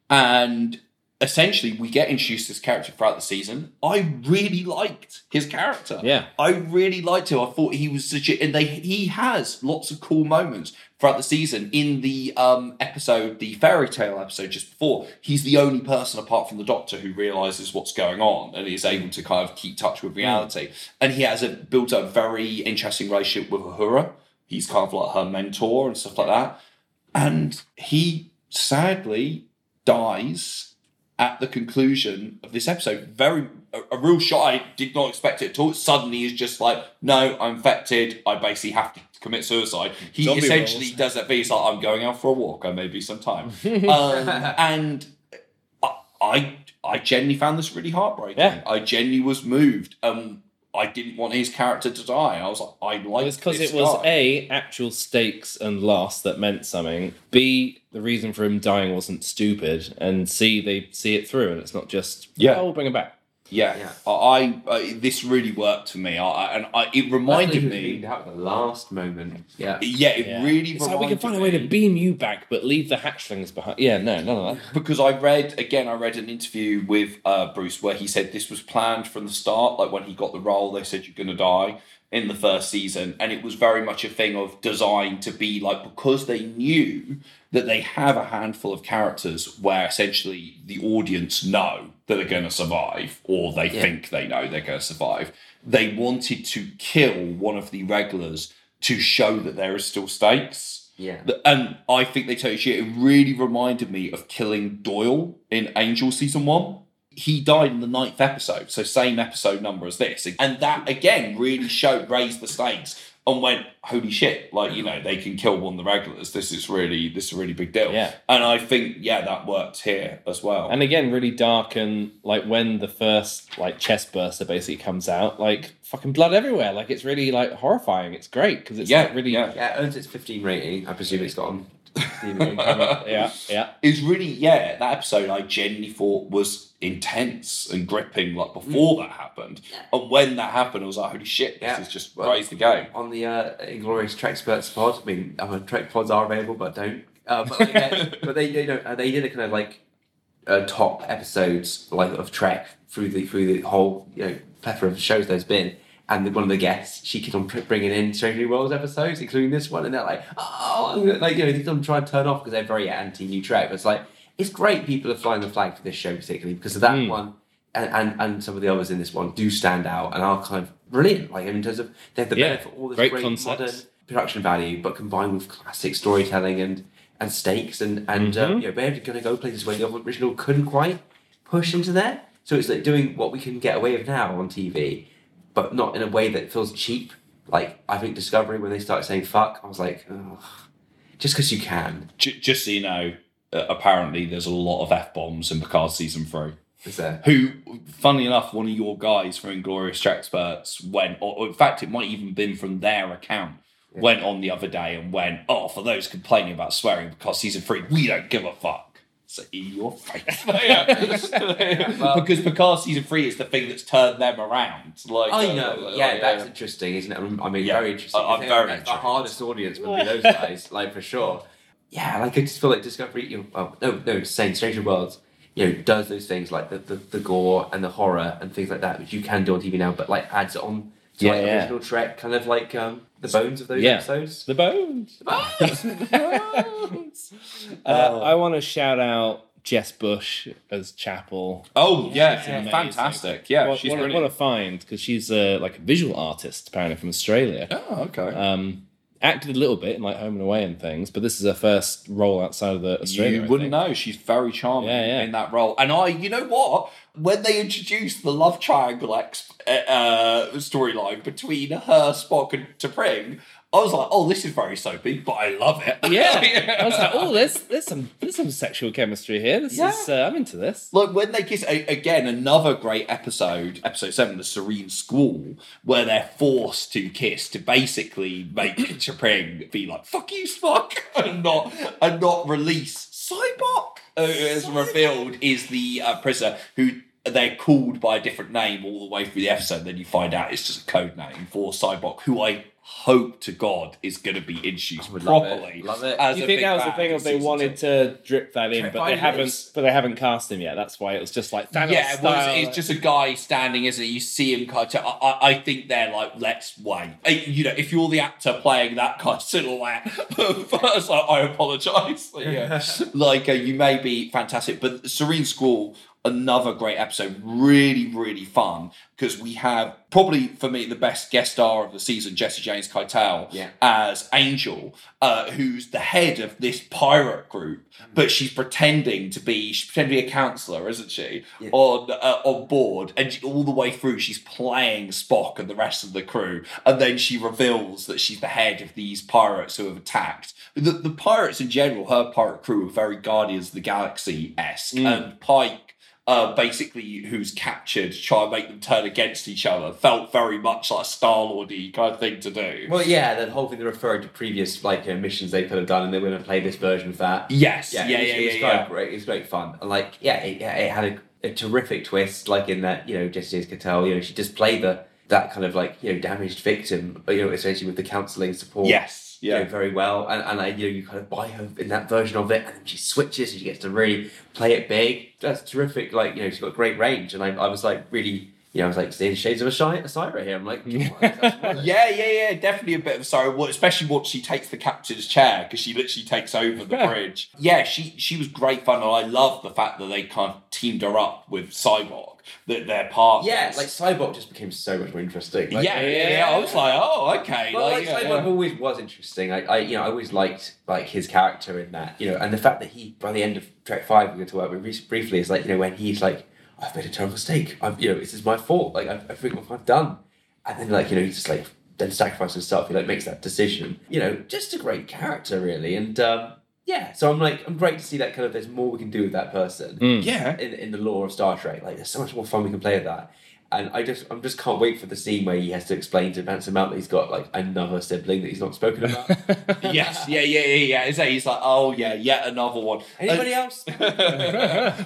And essentially, we get introduced to this character throughout the season. I really liked his character. Yeah. I really liked him. I thought he was such a, and they he has lots of cool moments throughout the season. In the um episode, the fairy tale episode just before, he's the only person apart from the Doctor who realizes what's going on and is able to kind of keep touch with reality. And he has a built a very interesting relationship with Uhura. He's kind of like her mentor and stuff like that. And he sadly dies at the conclusion of this episode. Very a, a real shot. I did not expect it at all. Suddenly he's just like, no, I'm infected. I basically have to commit suicide. He Zombie essentially rolls. does that thing. He's like, I'm going out for a walk. I may be some time. um, and I, I I genuinely found this really heartbreaking. Yeah. I genuinely was moved. Um I didn't want his character to die. I was like, I like It's because this it was. A, actual stakes and loss that meant something. B, the reason for him dying wasn't stupid. And C, they see it through and it's not just, Yeah. oh, we'll bring him back. Yeah, Yeah. I, I this really worked for me, I, I- and I, it reminded me. That was the last moment. Yeah. Yeah, it Yeah. really. It's like we can reminded find a way to beam you back, but leave the hatchlings behind. Yeah, no, none of that. because I read again. I read an interview with uh, Bruce where he said this was planned from the start. Like when he got the role, they said you're going to die in the first season, and it was very much a thing of design to be like because they knew that they have a handful of characters where essentially the audience know that they're going to survive, or they think they know they're going to survive. They wanted to kill one of the regulars to show that there is still stakes. Yeah. And I think they shit. It really reminded me of killing Doyle in Angel season one. He died in the ninth episode, so same episode number as this. And that again really showed raised the stakes and went, "Holy shit!" Like you know, they can kill one of the regulars. This is really this is a really big deal. Yeah. and I think yeah, that worked here as well. And again, really dark and like when the first like chest burster basically comes out, like fucking blood everywhere. Like it's really like horrifying. It's great because it's Yeah, like, really yeah. Yeah, it earns its 15 rating. I presume it's got on. Yeah, yeah. It's really yeah, that episode I genuinely thought was intense and gripping like before Mm. that happened, and when that happened, I was like, "Holy shit, this Yeah. is just Well, raised the game." on the uh, Inglorious Treksperts pod. I mean, uh, Trek pods are available, but don't. Uh, but, like, uh, but they, you know, uh, they did a kind of like uh, top episodes like of Trek through the through the whole you know plethora of shows there's been. And the, one of the guests, she keeps on bringing in Strange New Worlds episodes, including this one, and they're like, oh, I'm like you know, they don't try and turn off because they're very anti New Trek. But it's like it's great people are flying the flag for this show particularly because of that Mm. one and, and and some of the others in this one do stand out and are kind of brilliant. Like in terms of they have the Yeah, benefit of all this great great, concepts. modern production value, but combined with classic storytelling and and stakes and and Mhm. um, you know, they're going to go places where the original couldn't quite push into there. So it's like doing what we can get away with now on TV, but not in a way that feels cheap. Like I think Discovery when they started saying "fuck," I was like, Ugh. just because you can. J- just so you know, uh, apparently there's a lot of f bombs in Picard season three. Is there? Who, funnily enough, one of your guys from Inglorious Experts went, or, or in fact, it might even been from their account, went on the other day and went, "Oh, for those complaining about swearing because season three, we don't give a fuck." So in your face, yeah because Picard season three is the thing that's turned them around. Like I uh, know. like, yeah, uh, that's interesting, isn't it? I mean, Yeah. very interesting. I- I'm I think very that's the hardest audience would be those guys, like for sure. Yeah, like I just feel like Discovery. You know, well, no, no, saying Stranger Worlds. You know, does those things like the, the, the gore and the horror and things like that, which you can do on TV now, but like adds it on to Yeah, like yeah. original Trek, kind of like um, the bones of those Yeah. episodes. The bones. Uh, I want to shout out Jess Bush as Chapel. Oh yeah, amazing. fantastic. Yeah, what, she's what, a- brilliant. what a find because she's uh, like a visual artist apparently from Australia. Oh, okay. Um, acted a little bit in like Home and Away and things, but this is her first role outside of the Australia. you wouldn't know. She's very charming Yeah, yeah. in that role. And I, you know what? When they introduced the love triangle ex- uh, storyline between her, Spock, and T'Pring, I was like, oh, this is very soapy, but I love it. Yeah, I was like, oh, there's there's some there's some sexual chemistry here. This Yeah. is uh, I'm into this. Like when they kiss a, again, another great episode, episode seven, the Serene Squall, where they're forced to kiss to basically make T'Pring be like "fuck you, Spock," and not and not release Sybok. Uh, as revealed, is the uh, prisoner who they're called by a different name all the way through the episode. Then you find out it's just a code name for Sybok, who I hope to God is going to be introduced would love it. properly. Love it. as Do you think that was the thing in of they wanted two. to drip that in, Trek but they five haven't but they haven't cast him yet. That's why it was just like Thanos Yeah, well, style. it's, it's just a guy standing, isn't it? You see him kind of. I, I- I think they're like, let's wait. Uh, You know, if you're the actor playing that kind of silhouette, first, like, I apologise. Like, yeah. like uh, you may be fantastic, but Serene Squall, another great episode, really, really fun because we have probably for me the best guest star of the season, Jesse James Keitel, Yeah. as Angel, uh, who's the head of this pirate group, but she's pretending to be she's pretending to be a counselor, isn't she? Yeah. On uh, on board, and she- all the way through, she's playing Spock and the rest of the crew, and then she reveals that she's the head of these pirates who have attacked. The, the pirates in general, her pirate crew, are very Guardians of the Galaxy esque, and Pike. Uh, basically, who's captured, try and make them turn against each other, felt very much like a Star Lordy kind of thing to do. Well, yeah, the whole thing they're referring to previous like uh, missions they could have done, and they were going to play this version of that. Yes, yeah, yeah, yeah, it was, yeah, it was yeah. quite great. It was great fun. And like, yeah, it, yeah, it had a, a terrific twist. Like in that, you know, Jesse James Keitel, you know, she just played the that kind of like you know damaged victim, you know, essentially with the counselling support. Yes, you know, very well. And and I, you know, you kind of buy her in that version of it, and then she switches and she gets to really play it big. That's terrific. Like you know, she's got great range, and I, I was like really. You know, I was like seeing shades of a shy, a Syra here. I'm like, Yeah, yeah, yeah, definitely a bit of sorrow. Well, especially once she takes the captain's chair because she literally takes over the bridge. Yeah, she she was great fun, and I love the fact that they kind of teamed her up with Sybok, that they're partners. yeah, like Sybok just became so much more interesting. Like, yeah, yeah, yeah. I was like, oh, okay. But like, like, yeah, Sybok yeah. always was interesting. I, I, you know, I always liked like his character in that, you know, and the fact that he, by the end of Trek Five, we're going to work with briefly, is like, you know, when he's like, I've made a terrible mistake. I've, you know, this is my fault. Like, I, I think what I've done, and then like, you know, he's just like then sacrifice himself. He like makes that decision. You know, just a great character, really. And um, yeah, so I'm like, I'm great to see that kind of. There's more we can do with that person. Mm. Yeah. In in the lore of Star Trek, like there's so much more fun we can play with that. And I just, I'm just can't wait for the scene where he has to explain to Anson Mount that he's got like another sibling that he's not spoken about. yes, yeah, yeah, yeah, yeah. It's like, he's like, oh yeah, yet another one. Anybody uh, else?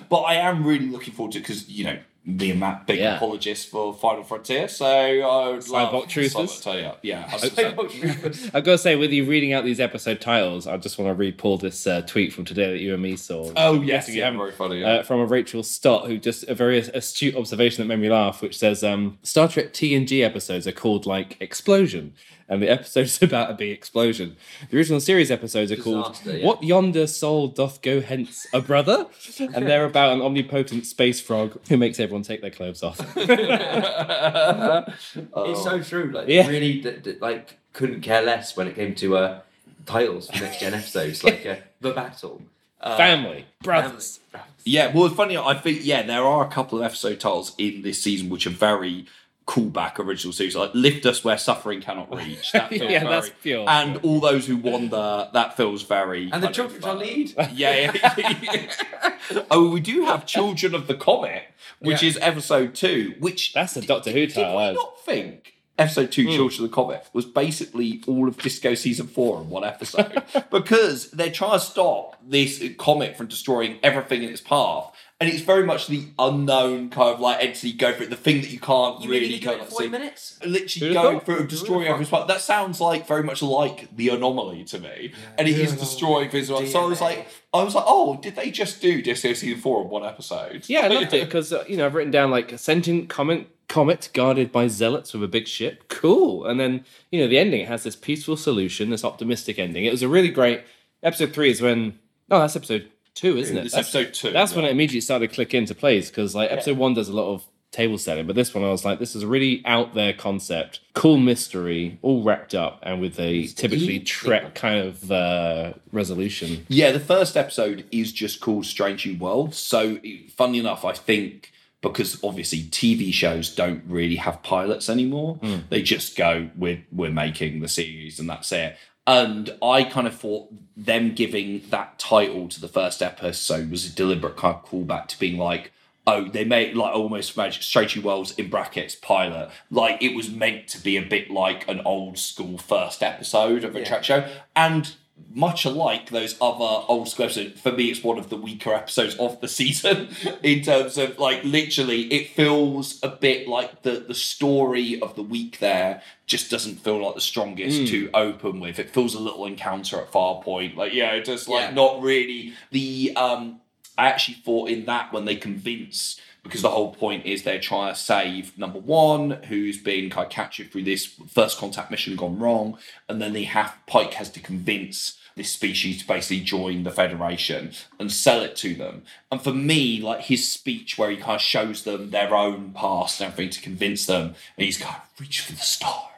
but I am really looking forward to because you know me and Matt big Yeah. apologists for Final Frontier, so I would love Sidewalk Truthers? Tell you, yeah, I've got to say, with you reading out these episode titles, I just want to re-pull this uh, tweet from today that you and me saw. Oh, yes, yeah, very funny, yeah. Uh, from a Rachel Stott, who just a very astute observation that made me laugh, which says um, Star Trek TNG episodes are called like Explosion, and the episode's about a big explosion. The original series episodes are called yeah. What Yonder Soul Doth Go Hence a Brother, and they're about an omnipotent space frog who makes everyone take their clothes off. It's so true. Like Yeah. really, d- d- like couldn't care less when it came to uh, titles for next gen episodes, like uh, the battle, uh, Family, brothers. Yeah, well, it's funny. I think yeah, there are a couple of episode titles in this season which are very callback original series, like "Lift Us Where Suffering Cannot Reach." That feels Yeah, very, that's pure. And all those who wander, that feels very. and the kind children's of, our uh, lead. Yeah, yeah. oh, we do have Children of the Comet, which Yeah. is episode two. Which That's a Doctor Who did title. we that is. not think episode two, Children of the Comet, was basically all of Disco season four in one episode because they're trying to stop this comet from destroying everything in its path. And it's very much the unknown kind of like entity go for it, the thing that you can't You really really do go it like see. minutes. Literally Who'd have going thought? through destroying everything's path. That sounds like very much like the anomaly to me. And it is destroying things. So I was like I was like, oh, did they just do Disco season four in one episode? Yeah, I loved it because uh, you know I've written down like a sentient comet comet guarded by zealots with a big ship. Cool, and then you know the ending it has this peaceful solution, this optimistic ending. It was a really great episode. Three is when oh that's episode two, isn't it? It's That's, episode two, That's when yeah. it immediately started to click into place because like episode one does a lot of table setting, but this one I was like, this is a really out there concept, cool mystery, all wrapped up, and with a typically Trek kind of uh, resolution. Yeah, the first episode is just called Strange New World. So, funny enough, I think because obviously TV shows don't really have pilots anymore, they just go, "We're we're making the series, and that's it." And I kind of thought them giving that title to the first episode was a deliberate kind of callback to being like, oh, they made like almost magic Strange New Worlds in brackets pilot. Like it was meant to be a bit like an old school first episode of a Yeah. Trek show. And much alike those other old school episodes, for me it's one of the weaker episodes of the season in terms of like literally it feels a bit like the the story of the week there just doesn't feel like the strongest to open with. It feels a little encounter at Farpoint, Like, yeah, just like Yeah. not really the um I actually thought in that when they convince because the whole point is they're trying to save number one, who's been kind of captured through this first contact mission gone wrong, and then they have Pike has to convince this species to basically join the Federation and sell it to them. And for me, like his speech where he kind of shows them their own past and everything to convince them, and he's kind of reach for the stars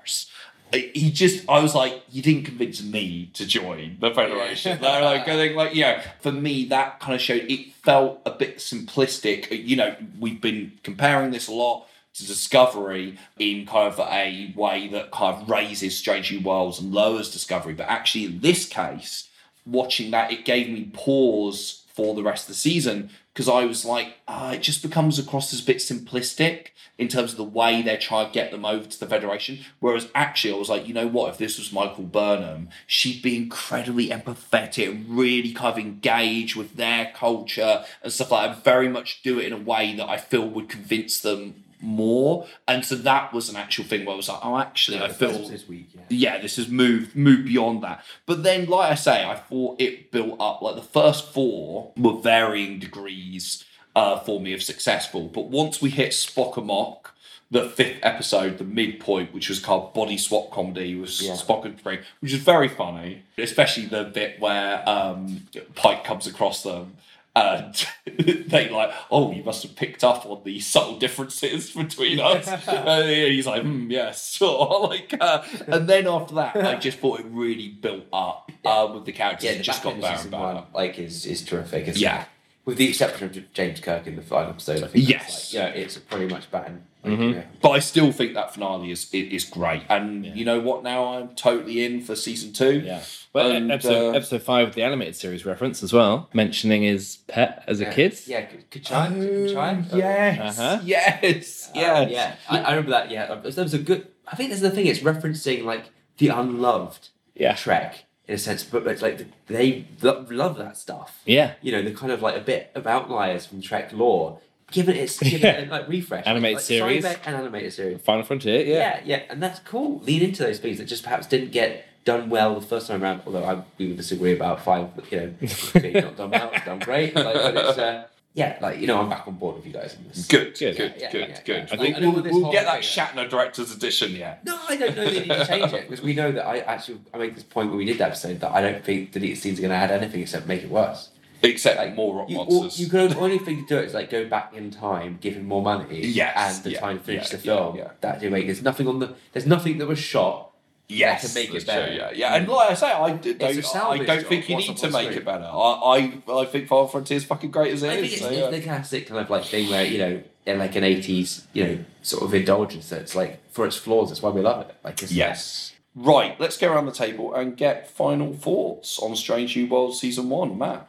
he just I was like, you didn't convince me to join the Federation. Like, like, I think, like, yeah, for me that kind of showed it felt a bit simplistic. Uh, you know, we've been comparing this a lot to Discovery in kind of a way that kind of raises Strange New Worlds and lowers Discovery. But actually in this case, watching that, it gave me pause for the rest of the season because I was like, ah, it just becomes across as a bit simplistic in terms of the way they're trying to get them over to the Federation. Whereas actually, I was like, you know what? If this was Michael Burnham, she'd be incredibly empathetic, really kind of engage with their culture and stuff like that. and Very much do it in a way that I feel would convince them more. And so that was an actual thing where I was like, oh, actually, I feel this week, yeah. yeah, this has moved moved beyond that. But then, like I say, I thought it built up. Like the first four were varying degrees uh, for me of successful. But once we hit Spock Amok, the fifth episode, the midpoint, which was called Body Swap Comedy, was Yeah. Spock and T'Pring, which is very funny, especially the bit where um, Pike comes across them. And they like, oh, you must have picked up on the subtle differences between us. And he's like, mm, yes, sure. like, uh, and then after that, I just thought it really built up uh, with the characters. Yeah, it the just got better and better. one, like is is terrific. Yeah. with the exception of James Kirk in the final episode. I think Yes. like, yeah, it's pretty much bang. Like, Mhm. yeah. But I still think that finale is is, is great. And you know what? Now I'm totally in for season two. Yeah. Well, And, episode, uh, episode five of the animated series reference as well, mentioning his pet as a yeah. kid. Yeah, Kachai. Kachai? Oh, yes. Uh-huh. Yes. Uh, Yes. yeah, I, I remember that. Yeah, there was a good. I think that's the thing. It's referencing like the unloved Yeah. Trek in a sense, but it's like they lo- love that stuff. Yeah. You know, the kind of like a bit of outliers from Trek lore. Given its given Yeah. it like refresh, Animated like, series. Cyberpunk and animated series. Final Frontier, yeah. Yeah, yeah, and that's cool. Lean into those things that just perhaps didn't get done well the first time around. Although I we would disagree about five, you know, being not done well, it's done great. Like, but it's uh, yeah, like you know, I'm back on board with you guys on this. Good, Good. good, Yeah, good, yeah, good. yeah. I think I we'll, we'll get that thing- Shatner director's edition yet. No, I don't know they need to change it because we know that I actually I made this point when we did that episode that I don't think deleted scenes are going to add anything except make it worse. Except Like more rock you, monsters. you can only thing to do it is like go back in time, give him more money, Yes, and the yeah, time to finish yeah, the film. yeah, yeah. That do make there's nothing on the there's nothing that was shot. Yes, that can make it that's true, better. Yeah, yeah, and like I say, I It's don't, I don't job. think you What's need to make it better. I, I, I think Final Frontier is fucking great as it I think it's, so, it's the classic kind of like thing where you know in like an eighties you know sort of indulgence that's like for its flaws that's why we love it. Like it's, Yes. Right, let's go around the table and get final thoughts on Strange New Worlds season one, Matt.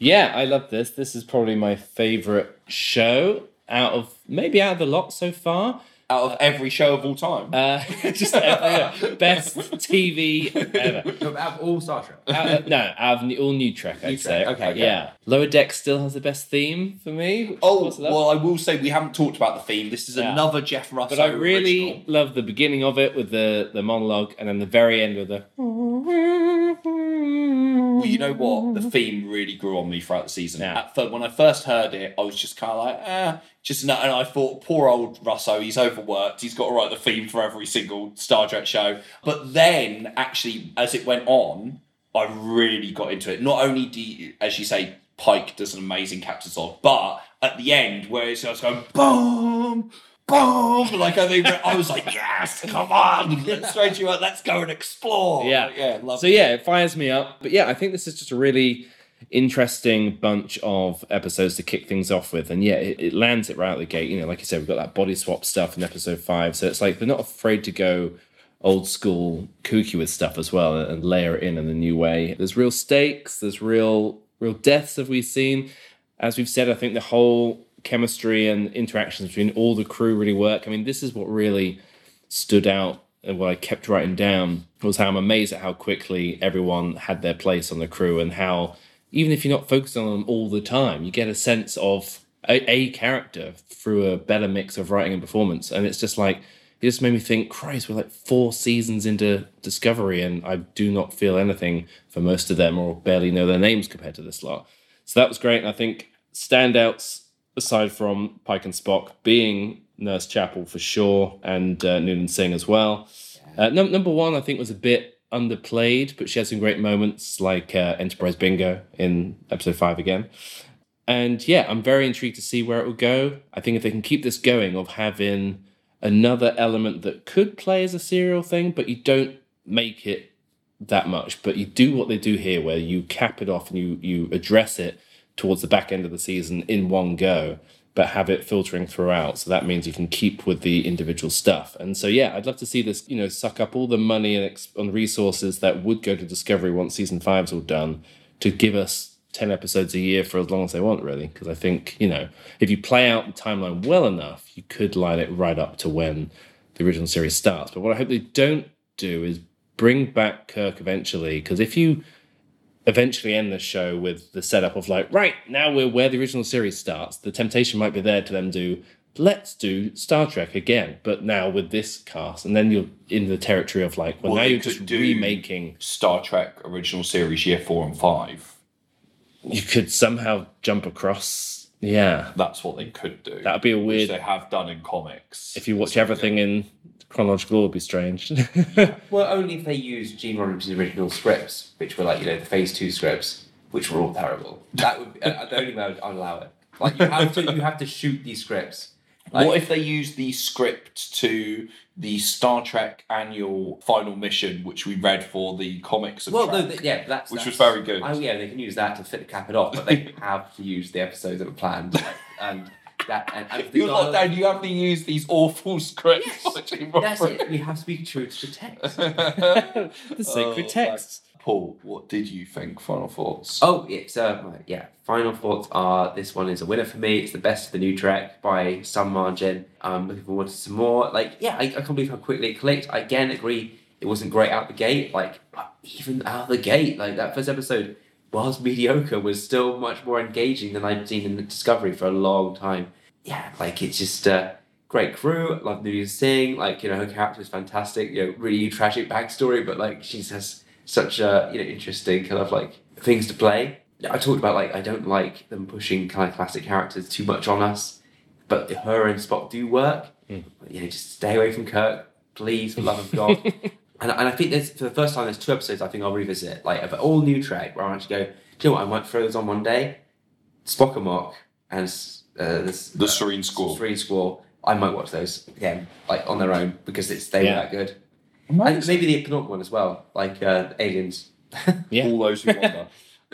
Yeah, I love this. This is probably my favorite show out of maybe out of the lot so far. Out of every show of all time. Uh, just every, best TV ever. Out of all Star Trek. Out of- no, out of all new Trek, I'd New say. Trek, okay, yeah. Lower Deck still has the best theme for me. Oh, course I love. well, I will say we haven't talked about the theme. This is Yeah. another Jeff Russo. but I really original. love the beginning of it with the, the monologue and then the very end with the. Well, you know what? The theme really grew on me throughout the season. Yeah. At fir- when I first heard it, I was just kind of like, ah, just no. And I thought, poor old Russo, he's overworked. He's got to write the theme for every single Star Trek show. But then, actually, as it went on, I really got into it. Not only do, you, as you say, Pike does an amazing captain's log, but at the end, where it's just going boom. Boom! Like I think I was like, yes, come on, let's straight you out, let's go and explore. Yeah. yeah, So yeah, it fires me up. But yeah, I think this is just a really interesting bunch of episodes to kick things off with. And yeah, it, it lands it right out the gate. You know, like you said, we've got that body swap stuff in episode five. So it's like they're not afraid to go old school kooky with stuff as well and layer it in in a new way. There's real stakes, there's real real deaths have we seen. As we've said, I think the whole chemistry and interactions between all the crew really work. I mean, this is what really stood out and what I kept writing down was how I'm amazed at how quickly everyone had their place on the crew and how even if you're not focused on them all the time, you get a sense of a, a character through a better mix of writing and performance. And it's just like it just made me think, Christ, we're like four seasons into Discovery and I do not feel anything for most of them or barely know their names compared to this lot. So that was great. And I think standouts aside from Pike and Spock being Nurse Chapel for sure, and uh, Noonien Singh as well. Uh, num- number one, I think, was a bit underplayed, but she had some great moments like uh, Enterprise Bingo in episode five again. And yeah, I'm very intrigued to see where it will go. I think if they can keep this going of having another element that could play as a serial thing, but you don't make it that much, but you do what they do here, where you cap it off and you you address it towards the back end of the season in one go, but have it filtering throughout. So that means you can keep with the individual stuff. And so yeah, I'd love to see this, you know, suck up all the money and ex- on resources that would go to Discovery once season five's all done to give us 10 episodes a year for as long as they want, really. Because I think, you know, if you play out the timeline well enough, you could line it right up to when the original series starts. But what I hope they don't do is bring back Kirk eventually. Because if you eventually end the show with the setup of like, right, now we're where the original series starts, the temptation might be there to then do, let's do Star Trek again, but now with this cast. And then you're in the territory of like, well, Well, now you're just remaking. Star Trek original series year four and five. You could somehow jump across. Yeah. That's what they could do. That would be a which weird. they have done in comics. If you watch everything in chronological it'd be strange. Well, only if they used Gene Roddenberry's original scripts, which were like you know the Phase Two scripts, which were all terrible. That would be, uh, the only way I'd, I'd allow it. Like you have to, you have to shoot these scripts what if they use the script to the Star Trek annual final mission, which we read for the comics of Well, Trek, no, th- yeah, that's which was very good. Oh yeah, they can use that to fit the cap it off, but they have to use the episodes that were planned, and that and, and the You're not down. You have to use these awful scripts. Yes, That's it. We have to be true to the text. the sacred Oh, texts. Paul, what did you think? Final thoughts? Oh, it's uh, yeah. Final thoughts are this one is a winner for me. It's the best of the new Trek by some margin. I'm looking forward to some more. Like, yeah, I, I can't believe how quickly it clicked. I again agree it wasn't great out the gate. Like, even out the gate, like that first episode, whilst mediocre, was still much more engaging than I'd seen in the Discovery for a long time. Yeah, like it's just a great crew. Love Noonien Singh. Like, you know, her character is fantastic. You know, really tragic backstory, but like she has such a you know interesting kind of like things to play. I talked about like I don't like them pushing kind of classic characters too much on us, but her and Spock do work. Mm. You know, just stay away from Kirk, please, for love of God. and, and I think there's for the first time there's two episodes I think I'll revisit like of an all new Trek where I actually go, do you know what I might throw those on one day, Spock Amok and uh, this, The Serene Squall. Serene Squall. I might watch those again, like on their own because it's they Yeah. were that good. And maybe the penultimate one as well, like uh, Aliens. Yeah. All Those Who Wander.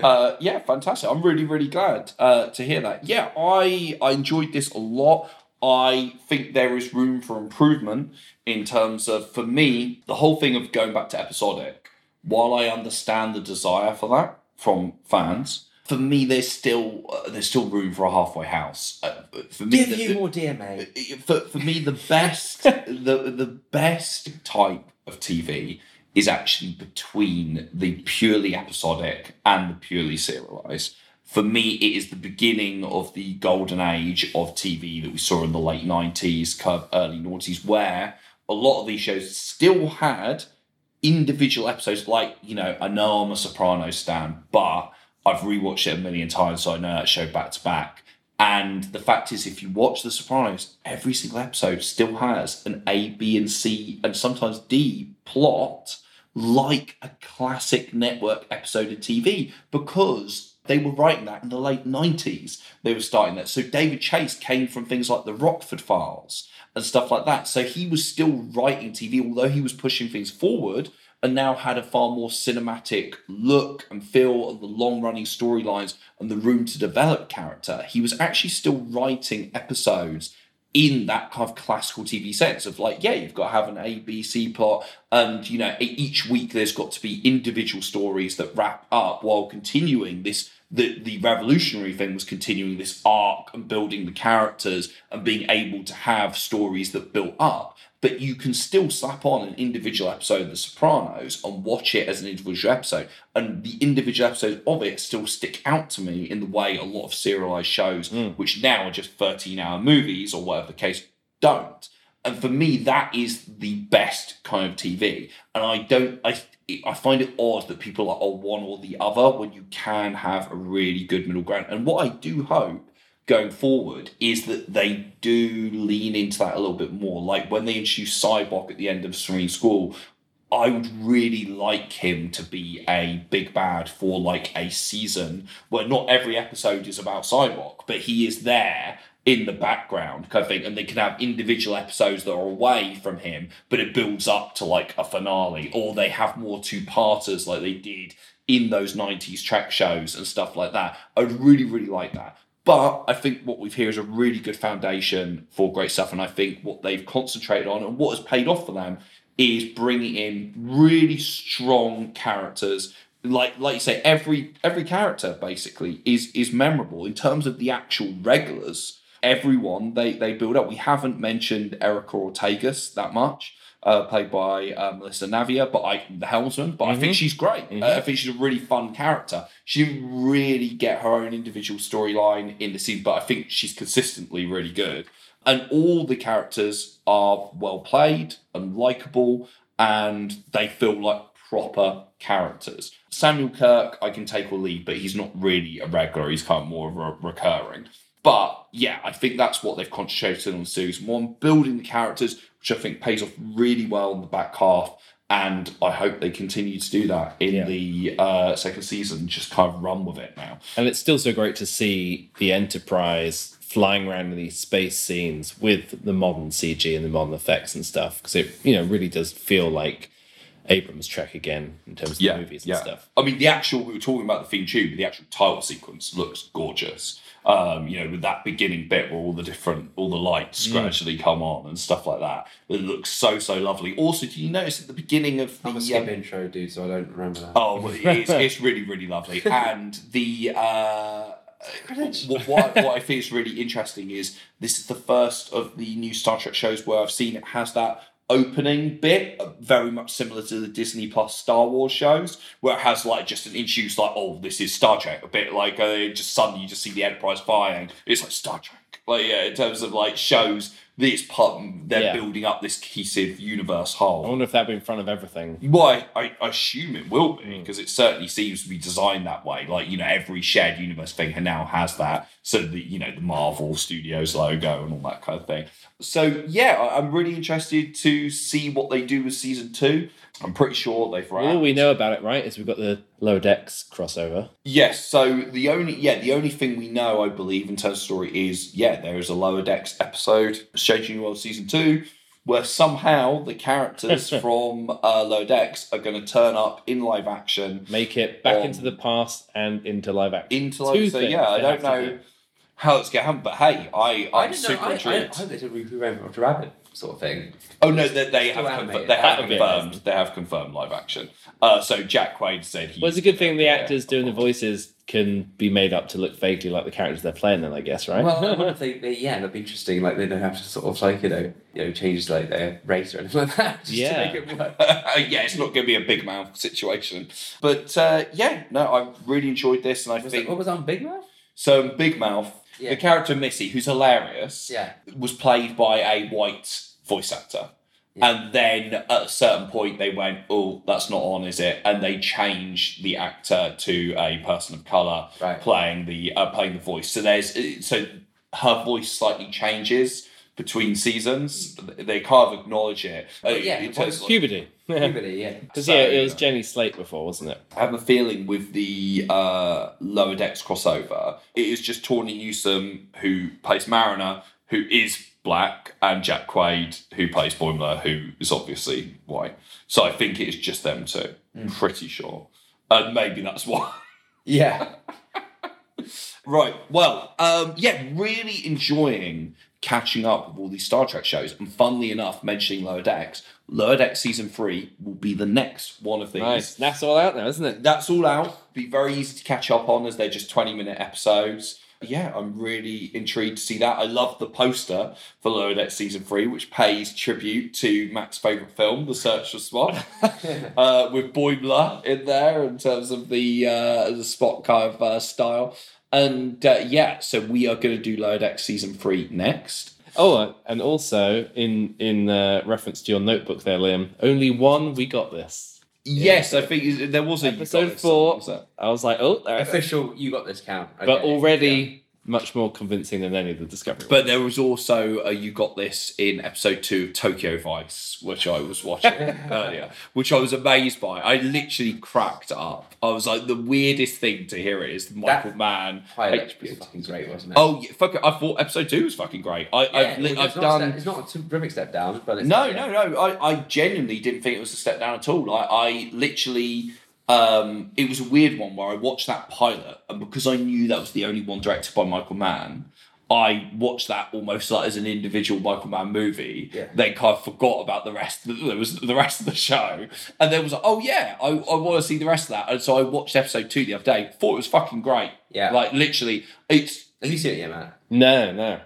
uh, yeah, fantastic. I'm really, really glad uh, to hear that. Yeah, I I enjoyed this a lot. I think there is room for improvement in terms of, for me, the whole thing of going back to episodic. While I understand the desire for that from fans, for me, there's still uh, there's still room for a halfway house. Uh, for me, Give the- you the- more DMA. for, for me the best the the best type of TV is actually between the purely episodic and the purely serialized. For me, it is the beginning of the golden age of TV that we saw in the late nineties, early noughties, where a lot of these shows still had individual episodes. Like you know, I know I'm a Sopranos stan, but I've rewatched it a million times, so I know that show back to back. And the fact is, if you watch The Sopranos, every single episode still has an A, B, and C, and sometimes D plot like a classic network episode of TV because they were writing that in the late 90s. They were starting that. So David Chase came from things like the Rockford Files and stuff like that. So he was still writing TV, although he was pushing things forward and now had a far more cinematic look and feel of the long running storylines and the room to develop character. He was actually still writing episodes in that kind of classical TV sense of like, yeah, you've got to have an A, B, C plot, and you know, each week there's got to be individual stories that wrap up while continuing this. The the revolutionary thing was continuing this arc and building the characters and being able to have stories that built up. But you can still slap on an individual episode of The Sopranos and watch it as an individual episode, and the individual episodes of it still stick out to me in the way a lot of serialized shows, hmm. which now are just 13 hour movies or whatever the case, don't. And for me, that is the best kind of TV. And I don't, I, I find it odd that people are one or the other when you can have a really good middle ground. And what I do hope going forward is that they do lean into that a little bit more. Like when they introduce Sybok at the end of Serene Squall, I would really like him to be a big bad for like a season where not every episode is about Sybok, but he is there in the background kind of thing, and they can have individual episodes that are away from him, but it builds up to like a finale, or they have more two parters like they did in those 90s Trek shows and stuff like that. I'd really, really like that. But I think what we've here is a really good foundation for great stuff. And I think what they've concentrated on and what has paid off for them is bringing in really strong characters. Like, like you say, every every character basically is is memorable in terms of the actual regulars. Everyone they they build up. We haven't mentioned Erica Ortegas that much, uh, played by uh, Melissa Navia, but I the helmsman. But I think she's great. Uh, I think she's a really fun character. She didn't really get her own individual storyline in the season, but I think she's consistently really good. And all the characters are well played and likable, and they feel like proper characters. Samuel Kirk, I can take or leave, but he's not really a regular. He's kind of more of a recurring. But yeah, I think that's what they've concentrated on series one, building the characters, which I think pays off really well in the back half. And I hope they continue to do that in the uh, second season. Just kind of run with it now. And it's still so great to see the Enterprise flying around in these space scenes with the modern CG and the modern effects and stuff because it you know really does feel like Abrams' Trek again in terms of the movies and stuff. I mean, the actual we were talking about the theme tune, but the actual title sequence looks gorgeous. Um, you know, with that beginning bit where all the different, all the lights Mm. gradually come on and stuff like that. It looks so so lovely. Also, do you notice at the beginning of the I'm a skip um, intro dude, so I don't remember that. Oh, well, it's, it's really, really lovely. And the uh, what, what, what I think is really interesting is this is the first of the new Star Trek shows where I've seen it has that opening bit very much similar to the Disney Plus Star Wars shows where it has like just an introduce like oh this is Star Trek a bit like uh, just suddenly you just see the Enterprise firing. It's like Star Trek. Like yeah in terms of like shows this part they're Yeah. building up this cohesive universe whole. I wonder if that'll be in front of everything. well, I, I assume it will be hmm. because it certainly seems to be designed that way. Like you know, every shared universe thing now has that. So the you know the Marvel Studios logo and all that kind of thing. So yeah, I- I'm really interested to see what they do with season two. I'm pretty sure they've wrapped. All we know about it, right, is we've got the Lower Decks crossover. Yes. So the only yeah the only thing we know, I believe, in terms of story is yeah there is a Lower Decks episode, Strange New World season two, where somehow the characters from uh, Lower Decks are going to turn up in live action. Make it back on- into the past and into live action. into live Two so yeah i don't know how it's gonna happen but hey i I i'm didn't know. super I, I, I intrigued hope they did Who Ran Roger Rabbit sort of thing. oh no they, they have animated. confirmed, they have confirmed they have confirmed live action uh so jack quaid said he Well, it's a good thing the actors doing the voices can be made up to look vaguely like the characters they're playing. Then I guess, right? Well, I wonder if they, they, yeah, that'd be interesting. Like they don't have to sort of like you know, you know, change like their race or anything like that. Just Yeah. To make it work. yeah it's not gonna be a big mouth situation but uh yeah no i really enjoyed this and i Was think it, what was on Big Mouth? so big mouth Yeah. the character missy who's hilarious Yeah. was played by a white voice actor. And then at a certain point, they went, "Oh, that's not on, is it?" And they changed the actor to a person of color Right. playing the uh, playing the voice. So there's so her voice slightly changes between seasons. They kind of acknowledge it. Uh, yeah, in the terms Puberty. Puberty, yeah. Because So- yeah, it was Jenny Slate before, wasn't it? I have a feeling with the uh, lower decks crossover, it is just Tawny Newsome who plays Mariner, who is black, and Jack Quaid who plays Boimler, who is obviously white. So I think it is just them two. Pretty sure, and maybe that's why. Yeah. Right. Well, um, yeah, really enjoying catching up with all these Star Trek shows. And funnily enough, mentioning Lower Decks, Lower Decks season three will be the next one of these. Nice. That's all out now, isn't it? That's all out. Be very easy to catch up on as they're just 20 minute episodes. Yeah, I'm really intrigued to see that. I love the poster for Lower Deck Season 3, which pays tribute to Matt's favourite film, The Search for Spock, uh, with Boimler in there in terms of the, uh, the Spock kind of uh, style. And uh, yeah, so we are going to do Lower Deck Season 3 next. Oh, uh, and also in in uh, reference to your notebook there, Liam, only one we got this. Yes, I think there was a Episode four. I was like, oh, Official, you got this count. but Okay. already much more convincing than any of the Discovery. But there was also uh, you got this in episode two of Tokyo Vice, which I was watching earlier, which I was amazed by. I literally cracked up. I was like, the weirdest thing to hear it is Michael Mann. Pilot HBO. was fucking great, wasn't it? Oh, yeah, fuck it. I thought episode two was fucking great. I, yeah, I've, li- which I've is not done. Step, it's not a terrific step down, but it's No, yeah. no, no. I, I genuinely didn't think it was a step down at all. I, I literally, um, it was a weird one where I watched that pilot, and because I knew that was the only one directed by Michael Mann, I watched that almost like as an individual Michael Mann movie. Yeah. Then kind of forgot about the rest. There was the rest of the show, and then was like, oh yeah, I, I want to see the rest of that. And so I watched episode two the other day. Thought it was fucking great. Yeah. like literally, it's Have you seen it yet, man? no, no.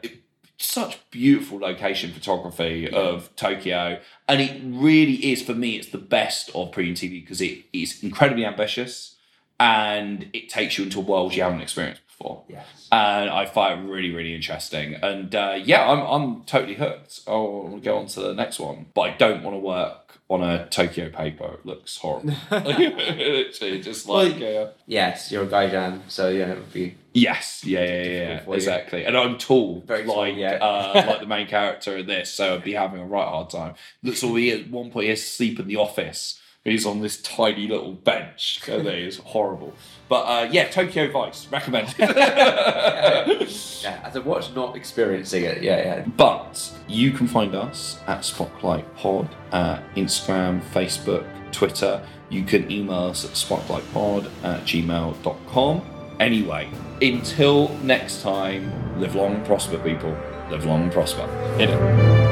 Such beautiful location photography of Tokyo, and it really is for me. It's the best of premium TV because it is incredibly ambitious, and it takes you into a world you haven't experienced before. Yes. And I find it really, really interesting. And uh, yeah, I'm I'm totally hooked. I'll go on to the next one, but I don't want to work on a Tokyo paper. It looks horrible. Literally, just like uh, Yes, you're a guy, Jan. So yeah, it would be. Yes, yeah, yeah, yeah, you. exactly. And I'm tall, Very tall, like yeah. uh, like the main character in this, so I'd be having a right hard time. Looks all he at one point he has to sleep in the office He's on this tiny little bench. So there is horrible. But uh, yeah, Tokyo Vice recommended. Yeah, as a watch, not experiencing it. Yeah, yeah. But you can find us at Spocklight Pod, at Instagram, Facebook, Twitter. You can email us at spocklightpod at gmail.com. Anyway, until next time, live long and prosper, people. Live long and prosper. Hit it.